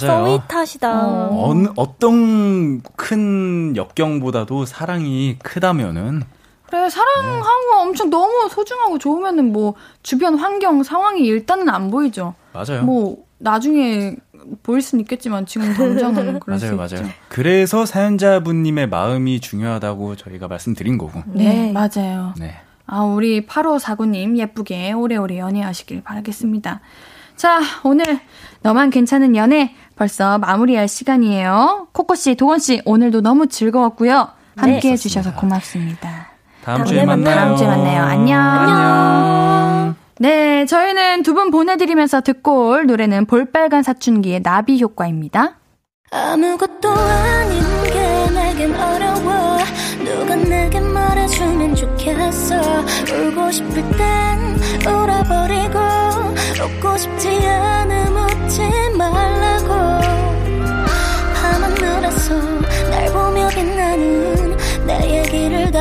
서윗하시다. 어. 어느, 어떤 큰 역경보다도 사랑이 크다면은 그래 사랑하고 엄청 너무 소중하고 좋으면은 뭐 주변 환경 상황이 일단은 안 보이죠. 맞아요. 뭐 나중에 보일 수는 있겠지만 지금 당장은 그럴 수 맞아요, 있죠. 맞아요. 그래서 사연자분님의 마음이 중요하다고 저희가 말씀드린 거고. 네, 네. 맞아요. 네. 아, 우리 8549님 예쁘게 오래오래 연애하시길 바라겠습니다. 자, 오늘 너만 괜찮은 연애 벌써 마무리할 시간이에요. 코코씨, 도건씨, 오늘도 너무 즐거웠고요. 함께 해주셔서 고맙습니다. 다음 다음에 주에 만나요. 다음 주에 만나요. 안녕. 안녕. 네, 저희는 두 분 보내드리면서 듣고 올 노래는 볼빨간 사춘기의 나비 효과입니다. 아무것도 아닌 게 내겐 어려워. 누가 내게 말해주면 좋겠어. 울고 싶을 땐 울어버리고 웃고 싶지 않음 웃지 말라고. 밤하늘에서 날 보며 빛나는 내 얘기를 다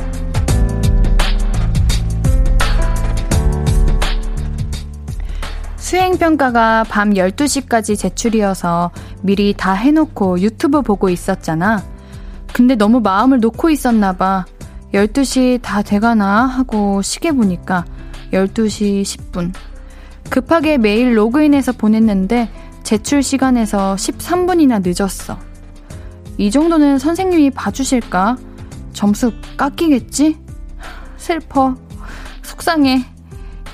수행평가가 밤 12시까지 제출이어서 미리 다 해놓고 유튜브 보고 있었잖아. 근데 너무 마음을 놓고 있었나봐. 12시 다 돼가나 하고 시계 보니까 12시 10분. 급하게 메일 로그인해서 보냈는데 제출 시간에서 13분이나 늦었어. 이 정도는 선생님이 봐주실까? 점수 깎이겠지? 슬퍼. 속상해.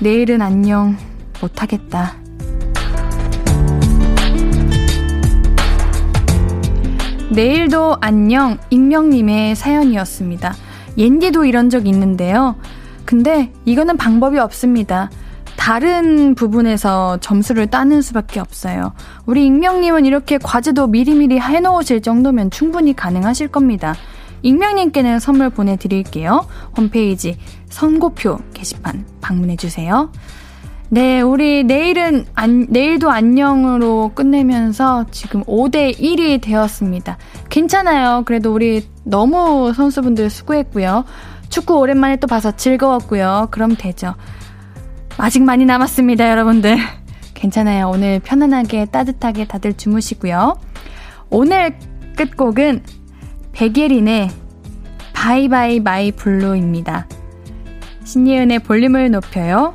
내일은 안녕. 못하겠다. 내일도 안녕 익명님의 사연이었습니다. 옌디도 이런 적 있는데요. 근데 이거는 방법이 없습니다. 다른 부분에서 점수를 따는 수밖에 없어요. 우리 익명님은 이렇게 과제도 미리미리 해놓으실 정도면 충분히 가능하실 겁니다. 익명님께는 선물 보내드릴게요. 홈페이지 선고표 게시판 방문해주세요. 네, 우리 내일은, 안, 내일도 안녕으로 끝내면서 지금 5대 1이 되었습니다. 괜찮아요. 그래도 우리 너무 선수분들 수고했고요. 축구 오랜만에 또 봐서 즐거웠고요. 그럼 되죠. 아직 많이 남았습니다, 여러분들. 괜찮아요. 오늘 편안하게 따뜻하게 다들 주무시고요. 오늘 끝곡은 백예린의 Bye Bye My Blue입니다. 신예은의 볼륨을 높여요.